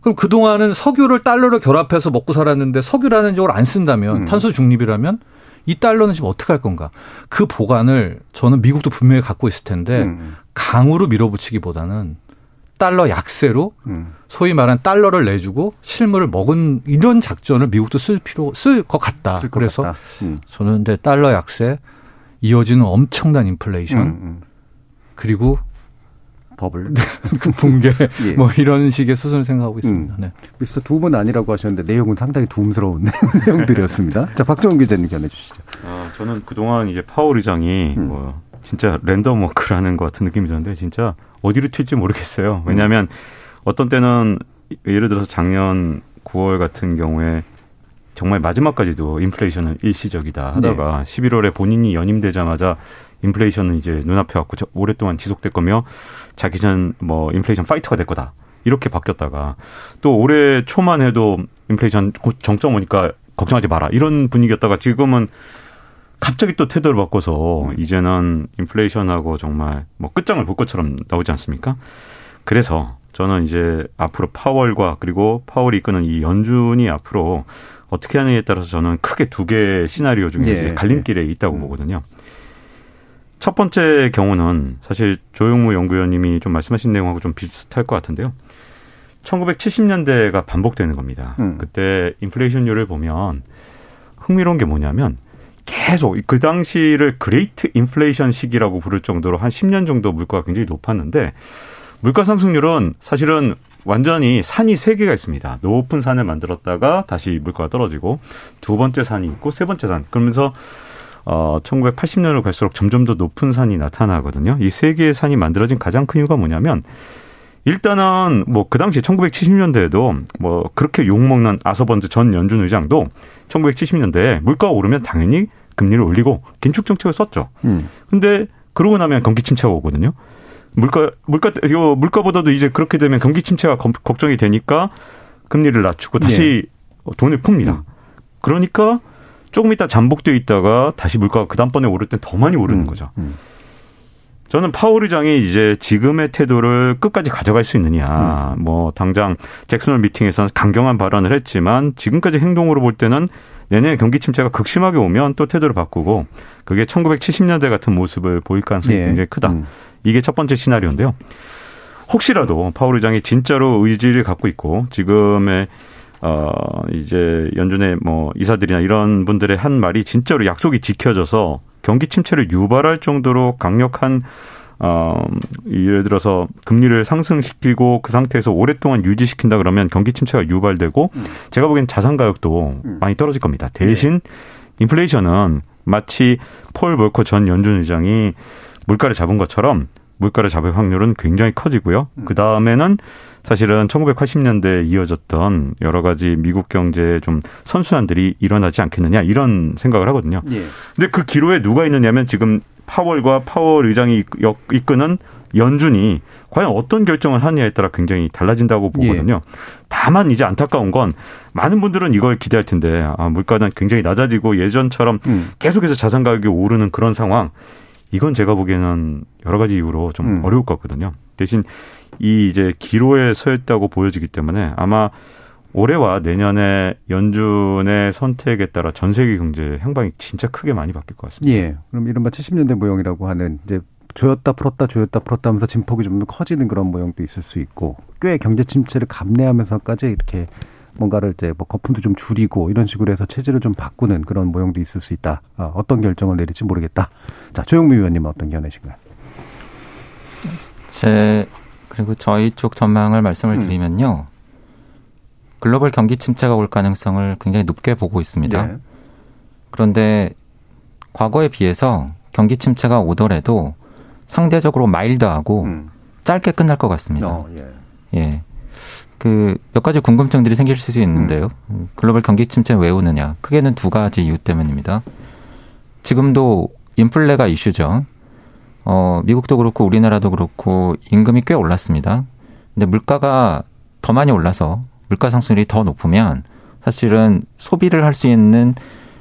그럼 그동안은 석유를 달러로 결합해서 먹고 살았는데 석유라는 쪽을 안 쓴다면 음. 탄소 중립이라면 이 달러는 지금 어떻게 할 건가? 그 보관을 저는 미국도 분명히 갖고 있을 텐데 음. 강으로 밀어붙이기보다는 달러 약세로 음. 소위 말하는 달러를 내주고 실물을 먹은 이런 작전을 미국도 쓸 필요 쓸 것 같다. 쓸 것 그래서 같다. 음. 저는 근데 달러 약세 이어지는 엄청난 인플레이션 음, 음. 그리고 버블 그 붕괴 예. 뭐 이런 식의 수순을 생각하고 있습니다. 음. 네. 미스터 두분 아니라고 하셨는데 내용은 상당히 두음스러운 내용들이었습니다. 자 박정훈 기자님 견해 주시죠. 아 저는 그동안 이제 파월 의장이 음. 뭐 진짜 랜덤 워크라는 것 같은 느낌이 드는데 진짜 어디로 튈지 모르겠어요. 왜냐하면 음. 어떤 때는 예를 들어서 작년 9월 같은 경우에 정말 마지막까지도 인플레이션은 일시적이다 하다가 네. 11월에 본인이 연임되자마자 인플레이션은 이제 눈앞에 왔고 오랫동안 지속될 거며 자기 전 뭐 인플레이션 파이터가 될 거다. 이렇게 바뀌었다가 또 올해 초만 해도 인플레이션 정점 오니까 걱정하지 마라. 이런 분위기였다가 지금은 갑자기 또 태도를 바꿔서 이제는 인플레이션하고 정말 뭐 끝장을 볼 것처럼 나오지 않습니까? 그래서 저는 이제 앞으로 파월과 그리고 파월이 이끄는 이 연준이 앞으로 어떻게 하느냐에 따라서 저는 크게 두 개의 시나리오 중에 예. 갈림길에 있다고 음. 보거든요. 첫 번째 경우는 사실 조용무 연구위원님이 좀 말씀하신 내용하고 좀 비슷할 것 같은데요. 1970년대가 반복되는 겁니다. 음. 그때 인플레이션율을 보면 흥미로운 게 뭐냐면 계속 그 당시를 Great Inflation 시기라고 부를 정도로 한 10년 정도 물가가 굉장히 높았는데 물가 상승률은 사실은 완전히 산이 세 개가 있습니다. 높은 산을 만들었다가 다시 물가가 떨어지고 두 번째 산이 있고 세 번째 산. 그러면서 어, 1980년으로 갈수록 점점 더 높은 산이 나타나거든요. 이 세 개의 산이 만들어진 가장 큰 이유가 뭐냐면 일단은 뭐 그 당시 1970년대에도 뭐 그렇게 욕먹는 아서번드 전 연준 의장도 1970년대에 물가가 오르면 당연히 금리를 올리고 긴축 정책을 썼죠. 음. 근데 그러고 나면 경기 침체가 오거든요. 물가 물가 이거 물가보다도 이제 그렇게 되면 경기 침체가 걱정이 되니까 금리를 낮추고 다시 네. 돈을 풉니다. 음. 그러니까 조금 있다 잠복돼 있다가 다시 물가가 그 다음번에 오를 땐더 많이 오르는 음, 거죠. 음. 저는 파월 의장이 이제 지금의 태도를 끝까지 가져갈 수 있느냐. 음. 뭐 당장 잭슨홀 미팅에서는 강경한 발언을 했지만 지금까지 행동으로 볼 때는 내년에 경기 침체가 극심하게 오면 또 태도를 바꾸고 그게 1970년대 같은 모습을 보일 가능성이 네. 굉장히 크다. 음. 이게 첫 번째 시나리오인데요. 혹시라도 파월 의장이 진짜로 의지를 갖고 있고 지금의 어, 이제 연준의 뭐 이사들이나 이런 분들의 한 말이 진짜로 약속이 지켜져서 경기 침체를 유발할 정도로 강력한 어, 예를 들어서 금리를 상승시키고 그 상태에서 오랫동안 유지시킨다 그러면 경기 침체가 유발되고 음. 제가 보기엔 자산 가격도 음. 많이 떨어질 겁니다. 대신 네. 인플레이션은 마치 폴 볼커 전 연준 의장이 물가를 잡은 것처럼 물가를 잡을 확률은 굉장히 커지고요. 음. 그 다음에는 사실은 1980년대에 이어졌던 여러 가지 미국 경제의 좀 선순환들이 일어나지 않겠느냐 이런 생각을 하거든요. 예. 근데 그 기로에 누가 있느냐면 지금 파월과 파월 의장이 이끄는 연준이 과연 어떤 결정을 하느냐에 따라 굉장히 달라진다고 보거든요. 예. 다만 이제 안타까운 건 많은 분들은 이걸 기대할 텐데 아, 물가는 굉장히 낮아지고 예전처럼 음. 계속해서 자산 가격이 오르는 그런 상황 이건 제가 보기에는 여러 가지 이유로 좀 음. 어려울 것 같거든요. 대신 이 이제 기로에 서 있다고 보여지기 때문에 아마 올해와 내년에 연준의 선택에 따라 전 세계 경제 행방이 진짜 크게 많이 바뀔 것 같습니다. 예. 그럼 이른바 70년대 모형이라고 하는 이제 조였다 풀었다 조였다 풀었다 하면서 진폭이 좀 커지는 그런 모형도 있을 수 있고 꽤 경제 침체를 감내하면서까지 이렇게 뭔가를 이제 뭐 거품도 좀 줄이고 이런 식으로 해서 체질을 좀 바꾸는 그런 모형도 있을 수 있다. 어, 어떤 결정을 내릴지 모르겠다. 자, 조영미 의원님 어떤 견해신가요? 제 그리고 저희 쪽 전망을 말씀을 음. 드리면요. 글로벌 경기 침체가 올 가능성을 굉장히 높게 보고 있습니다. 네. 그런데 과거에 비해서 경기 침체가 오더라도 상대적으로 마일드하고 음. 짧게 끝날 것 같습니다. 어, 예. 예. 그 몇 가지 궁금증들이 생길 수 있는데요. 음. 글로벌 경기 침체 왜 오느냐? 크게는 두 가지 이유 때문입니다. 지금도 인플레가 이슈죠. 어, 미국도 그렇고 우리나라도 그렇고 임금이 꽤 올랐습니다. 근데 물가가 더 많이 올라서 물가 상승률이 더 높으면 사실은 소비를 할 수 있는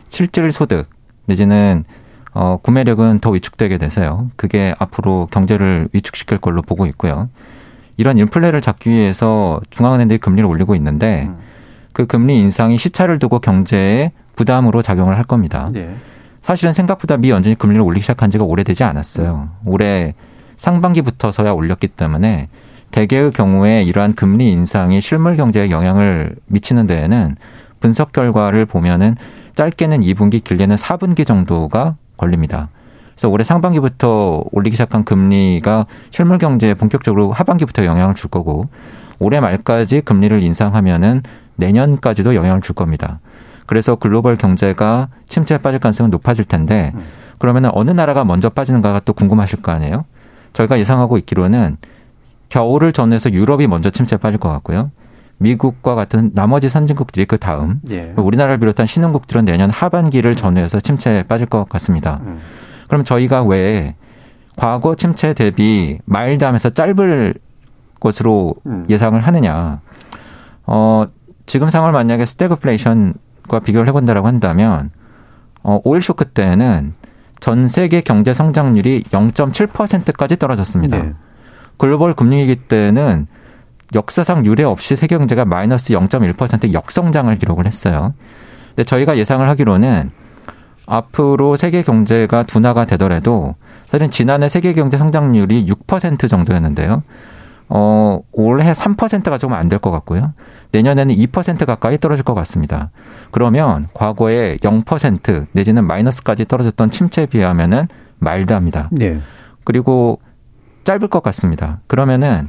실질 소득 내지는 어, 구매력은 더 위축되게 돼서요. 그게 앞으로 경제를 위축시킬 걸로 보고 있고요. 이런 인플레를 잡기 위해서 중앙은행들이 금리를 올리고 있는데 음. 그 금리 인상이 시차를 두고 경제에 부담으로 작용을 할 겁니다. 네. 사실은 생각보다 미 연준이 금리를 올리기 시작한 지가 오래되지 않았어요. 음. 올해 상반기부터서야 올렸기 때문에 대개의 경우에 이러한 금리 인상이 실물 경제에 영향을 미치는 데에는 분석 결과를 보면은 짧게는 2분기, 길게는 4분기 정도가 걸립니다. 그래서 올해 상반기부터 올리기 시작한 금리가 실물 경제에 본격적으로 하반기부터 영향을 줄 거고 올해 말까지 금리를 인상하면은 내년까지도 영향을 줄 겁니다. 그래서 글로벌 경제가 침체에 빠질 가능성은 높아질 텐데 그러면은 어느 나라가 먼저 빠지는가가 또 궁금하실 거 아니에요? 저희가 예상하고 있기로는 겨울을 전후해서 유럽이 먼저 침체에 빠질 것 같고요. 미국과 같은 나머지 선진국들이 그 다음 예. 우리나라를 비롯한 신흥국들은 내년 하반기를 전후해서 침체에 빠질 것 같습니다. 음. 그럼 저희가 왜 과거 침체 대비 mild하면서 짧을 것으로 음. 예상을 하느냐? 어, 지금 상황을 만약에 스태그플레이션과 비교를 해본다라고 한다면 어, 오일 쇼크 때는 전 세계 경제 성장률이 0.7%까지 떨어졌습니다. 네. 글로벌 금융위기 때는 역사상 유례 없이 세계 경제가 마이너스 0.1% 역성장을 기록을 했어요. 근데 저희가 예상을 하기로는 앞으로 세계 경제가 둔화가 되더라도 사실 지난해 세계 경제 성장률이 6% 정도였는데요. 어, 올해 3%가 조금 안 될 것 같고요. 내년에는 2% 가까이 떨어질 것 같습니다. 그러면 과거에 0% 내지는 마이너스까지 떨어졌던 침체에 비하면은 말드합니다. 네. 그리고 짧을 것 같습니다. 그러면은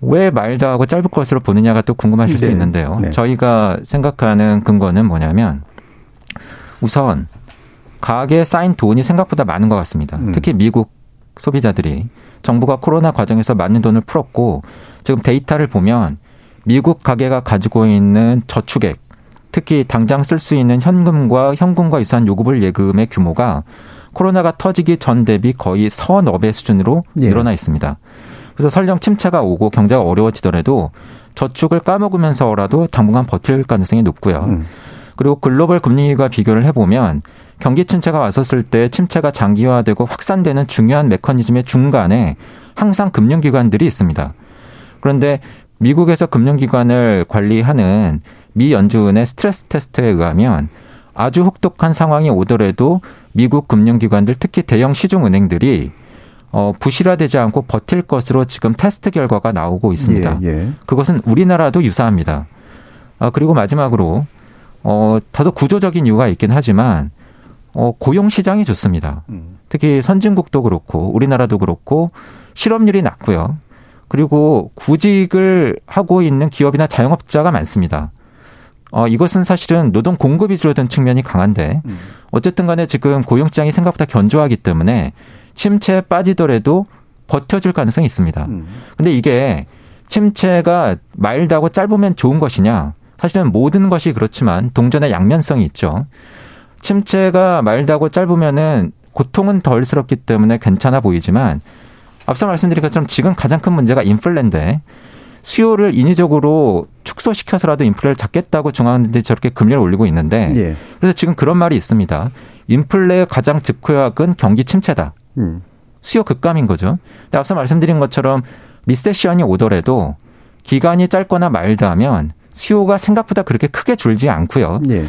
왜 말드하고 짧을 것으로 보느냐가 또 궁금하실 네. 수 있는데요. 네. 저희가 생각하는 근거는 뭐냐면 우선 가게에 쌓인 돈이 생각보다 많은 것 같습니다. 음. 특히 미국 소비자들이 정부가 코로나 과정에서 많은 돈을 풀었고 지금 데이터를 보면 미국 가게가 가지고 있는 저축액 특히 당장 쓸 수 있는 현금과 현금과 유사한 요구불 예금의 규모가 코로나가 터지기 전 대비 거의 서너 배 수준으로 예. 늘어나 있습니다. 그래서 설령 침체가 오고 경제가 어려워지더라도 저축을 까먹으면서라도 당분간 버틸 가능성이 높고요. 음. 그리고 글로벌 금리와 비교를 해보면 경기 침체가 왔었을 때 침체가 장기화되고 확산되는 중요한 메커니즘의 중간에 항상 금융기관들이 있습니다. 그런데 미국에서 금융기관을 관리하는 미 연준의 스트레스 테스트에 의하면 아주 혹독한 상황이 오더라도 미국 금융기관들 특히 대형 시중은행들이 어, 부실화되지 않고 버틸 것으로 지금 테스트 결과가 나오고 있습니다. 예, 예. 그것은 우리나라도 유사합니다. 아, 그리고 마지막으로 어, 다소 구조적인 이유가 있긴 하지만 어, 고용 시장이 좋습니다. 음. 특히 선진국도 그렇고 우리나라도 그렇고 실업률이 낮고요. 그리고 구직을 하고 있는 기업이나 자영업자가 많습니다. 어, 이것은 사실은 노동 공급이 줄어든 측면이 강한데 음. 어쨌든 간에 지금 고용 시장이 생각보다 견조하기 때문에 침체에 빠지더라도 버텨줄 가능성이 있습니다. 음. 근데 이게 침체가 마일드하고 짧으면 좋은 것이냐? 사실은 모든 것이 그렇지만 동전의 양면성이 있죠. 침체가 말다고 짧으면은 고통은 덜스럽기 때문에 괜찮아 보이지만 앞서 말씀드린 것처럼 지금 가장 큰 문제가 인플레인데 수요를 인위적으로 축소시켜서라도 인플레를 잡겠다고 중앙은행들이 저렇게 금리를 올리고 있는데 예. 그래서 지금 그런 말이 있습니다. 인플레의 가장 즉효약은 경기 침체다. 음. 수요 급감인 거죠. 근데 앞서 말씀드린 것처럼 리세션이 오더라도 기간이 짧거나 말드하면 수요가 생각보다 그렇게 크게 줄지 않고요. 예.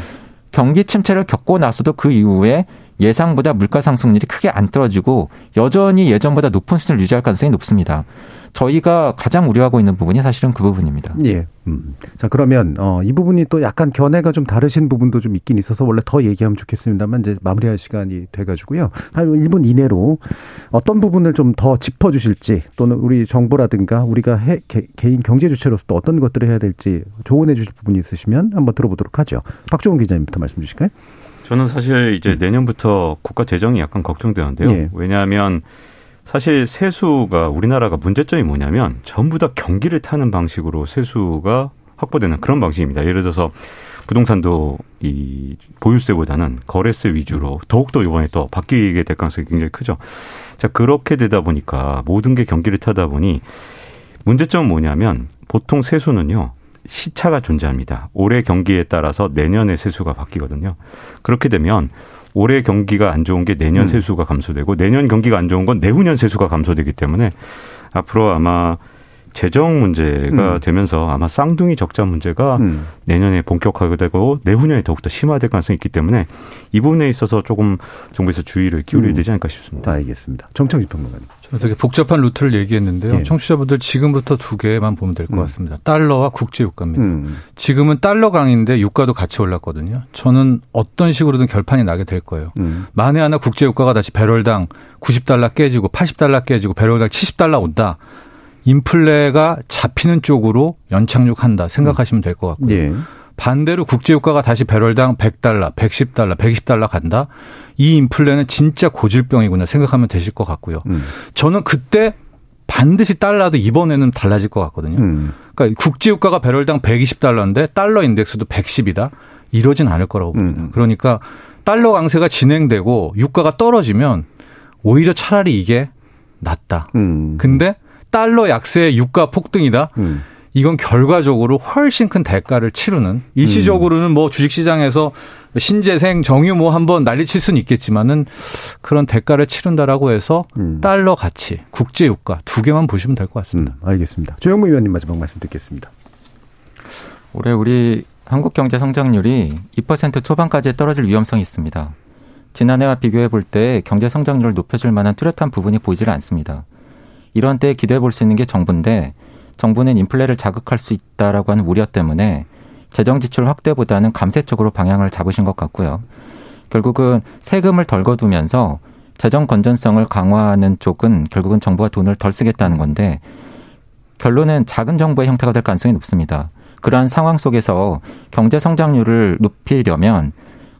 경기 침체를 겪고 나서도 그 이후에 예상보다 물가 상승률이 크게 안 떨어지고 여전히 예전보다 높은 수준을 유지할 가능성이 높습니다. 저희가 가장 우려하고 있는 부분이 사실은 그 부분입니다. 예. 음. 자, 그러면, 어, 이 부분이 또 약간 견해가 좀 다르신 부분도 좀 있긴 있어서 원래 더 얘기하면 좋겠습니다만 이제 마무리할 시간이 돼가지고요. 한 1분 이내로 어떤 부분을 좀 더 짚어주실지 또는 우리 정부라든가 우리가 해, 개, 개인 경제 주체로서 또 어떤 것들을 해야 될지 조언해 주실 부분이 있으시면 한번 들어보도록 하죠. 박종훈 기자님부터 말씀 주실까요? 저는 사실 이제 내년부터 국가 재정이 약간 걱정되는데요. 예. 왜냐하면 사실 세수가 우리나라가 문제점이 뭐냐면 전부 다 경기를 타는 방식으로 세수가 확보되는 그런 방식입니다. 예를 들어서 부동산도 이 보유세보다는 거래세 위주로 더욱더 이번에 또 바뀌게 될 가능성이 굉장히 크죠. 자, 그렇게 되다 보니까 모든 게 경기를 타다 보니 문제점은 뭐냐면 보통 세수는요. 시차가 존재합니다. 올해 경기에 따라서 내년의 세수가 바뀌거든요. 그렇게 되면 올해 경기가 안 좋은 게 내년 음. 세수가 감소되고 내년 경기가 안 좋은 건 내후년 세수가 감소되기 때문에 앞으로 아마 재정 문제가 음. 되면서 아마 쌍둥이 적자 문제가 음. 내년에 본격화가 되고 내후년에 더욱더 심화될 가능성이 있기 때문에 이 부분에 있어서 조금 정부에서 주의를 기울여야 음. 되지 않을까 싶습니다. 알겠습니다. 정청희 평론가님. 되게 복잡한 루트를 얘기했는데요. 네. 청취자분들 지금부터 두 개만 보면 될것 음. 같습니다. 달러와 국제 유가입니다. 음. 지금은 달러 강인데 유가도 같이 올랐거든요. 저는 어떤 식으로든 결판이 나게 될 거예요. 음. 만에 하나 국제 유가가 다시 배럴당 90달러 깨지고 80달러 깨지고 배럴당 70달러 온다. 인플레가 잡히는 쪽으로 연착륙한다 생각하시면 될 것 같고요. 예. 반대로 국제유가가 다시 배럴당 100달러, 110달러, 120달러 간다. 이 인플레는 진짜 고질병이구나 생각하면 되실 것 같고요. 음. 저는 그때 반드시 달러도 이번에는 달라질 것 같거든요. 음. 그러니까 국제유가가 배럴당 120달러인데 달러 인덱스도 110이다. 이러진 않을 거라고 봅니다. 음. 그러니까 달러 강세가 진행되고 유가가 떨어지면 오히려 차라리 이게 낫다. 음. 근데 달러 약세 유가 폭등이다. 음. 이건 결과적으로 훨씬 큰 대가를 치르는 일시적으로는 뭐 주식시장에서 신재생 정유 뭐 한번 난리칠 수는 있겠지만은 그런 대가를 치른다라고 해서 음. 달러 가치, 국제 유가 두 개만 보시면 될 것 같습니다. 음, 알겠습니다. 조영무 의원님 마지막 말씀 듣겠습니다. 올해 우리 한국 경제 성장률이 2% 초반까지 떨어질 위험성이 있습니다. 지난해와 비교해 볼 때 경제 성장률을 높여줄 만한 뚜렷한 부분이 보이질 않습니다. 이런 때에 기대해 볼 수 있는 게 정부인데 정부는 인플레를 자극할 수 있다라고 하는 우려 때문에 재정 지출 확대보다는 감세 쪽으로 방향을 잡으신 것 같고요. 결국은 세금을 덜 거두면서 재정 건전성을 강화하는 쪽은 결국은 정부가 돈을 덜 쓰겠다는 건데 결론은 작은 정부의 형태가 될 가능성이 높습니다. 그러한 상황 속에서 경제 성장률을 높이려면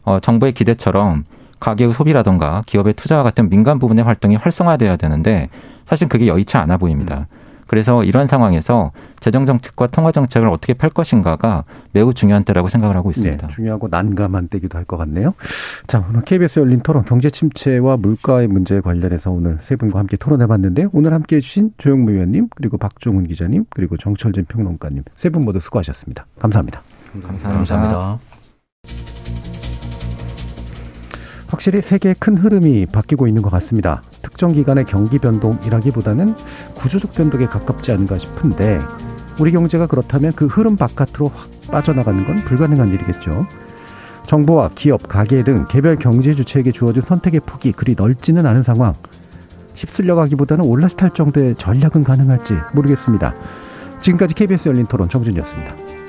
어, 정부의 기대처럼 가계의 소비라던가 기업의 투자와 같은 민간 부분의 활동이 활성화돼야 되는데 사실 그게 여의치 않아 보입니다. 그래서 이런 상황에서 재정 정책과 통화 정책을 어떻게 펼 것인가가 매우 중요한 때라고 생각을 하고 있습니다. 네, 중요하고 난감한 때기도 할 것 같네요. 자, 오늘 KBS 열린 토론 경제 침체와 물가의 문제에 관련해서 오늘 세 분과 함께 토론해 봤는데요. 오늘 함께 해 주신 조영무 의원님, 그리고 박종훈 기자님, 그리고 정철진 평론가님 세 분 모두 수고하셨습니다. 감사합니다. 감사합니다. 감사합니다. 확실히 세계의 큰 흐름이 바뀌고 있는 것 같습니다. 특정 기간의 경기 변동이라기보다는 구조적 변동에 가깝지 않은가 싶은데 우리 경제가 그렇다면 그 흐름 바깥으로 확 빠져나가는 건 불가능한 일이겠죠. 정부와 기업, 가게 등 개별 경제 주체에게 주어진 선택의 폭이 그리 넓지는 않은 상황. 휩쓸려 가기보다는 올라탈 정도의 전략은 가능할지 모르겠습니다. 지금까지 KBS 열린 토론 정준이었습니다.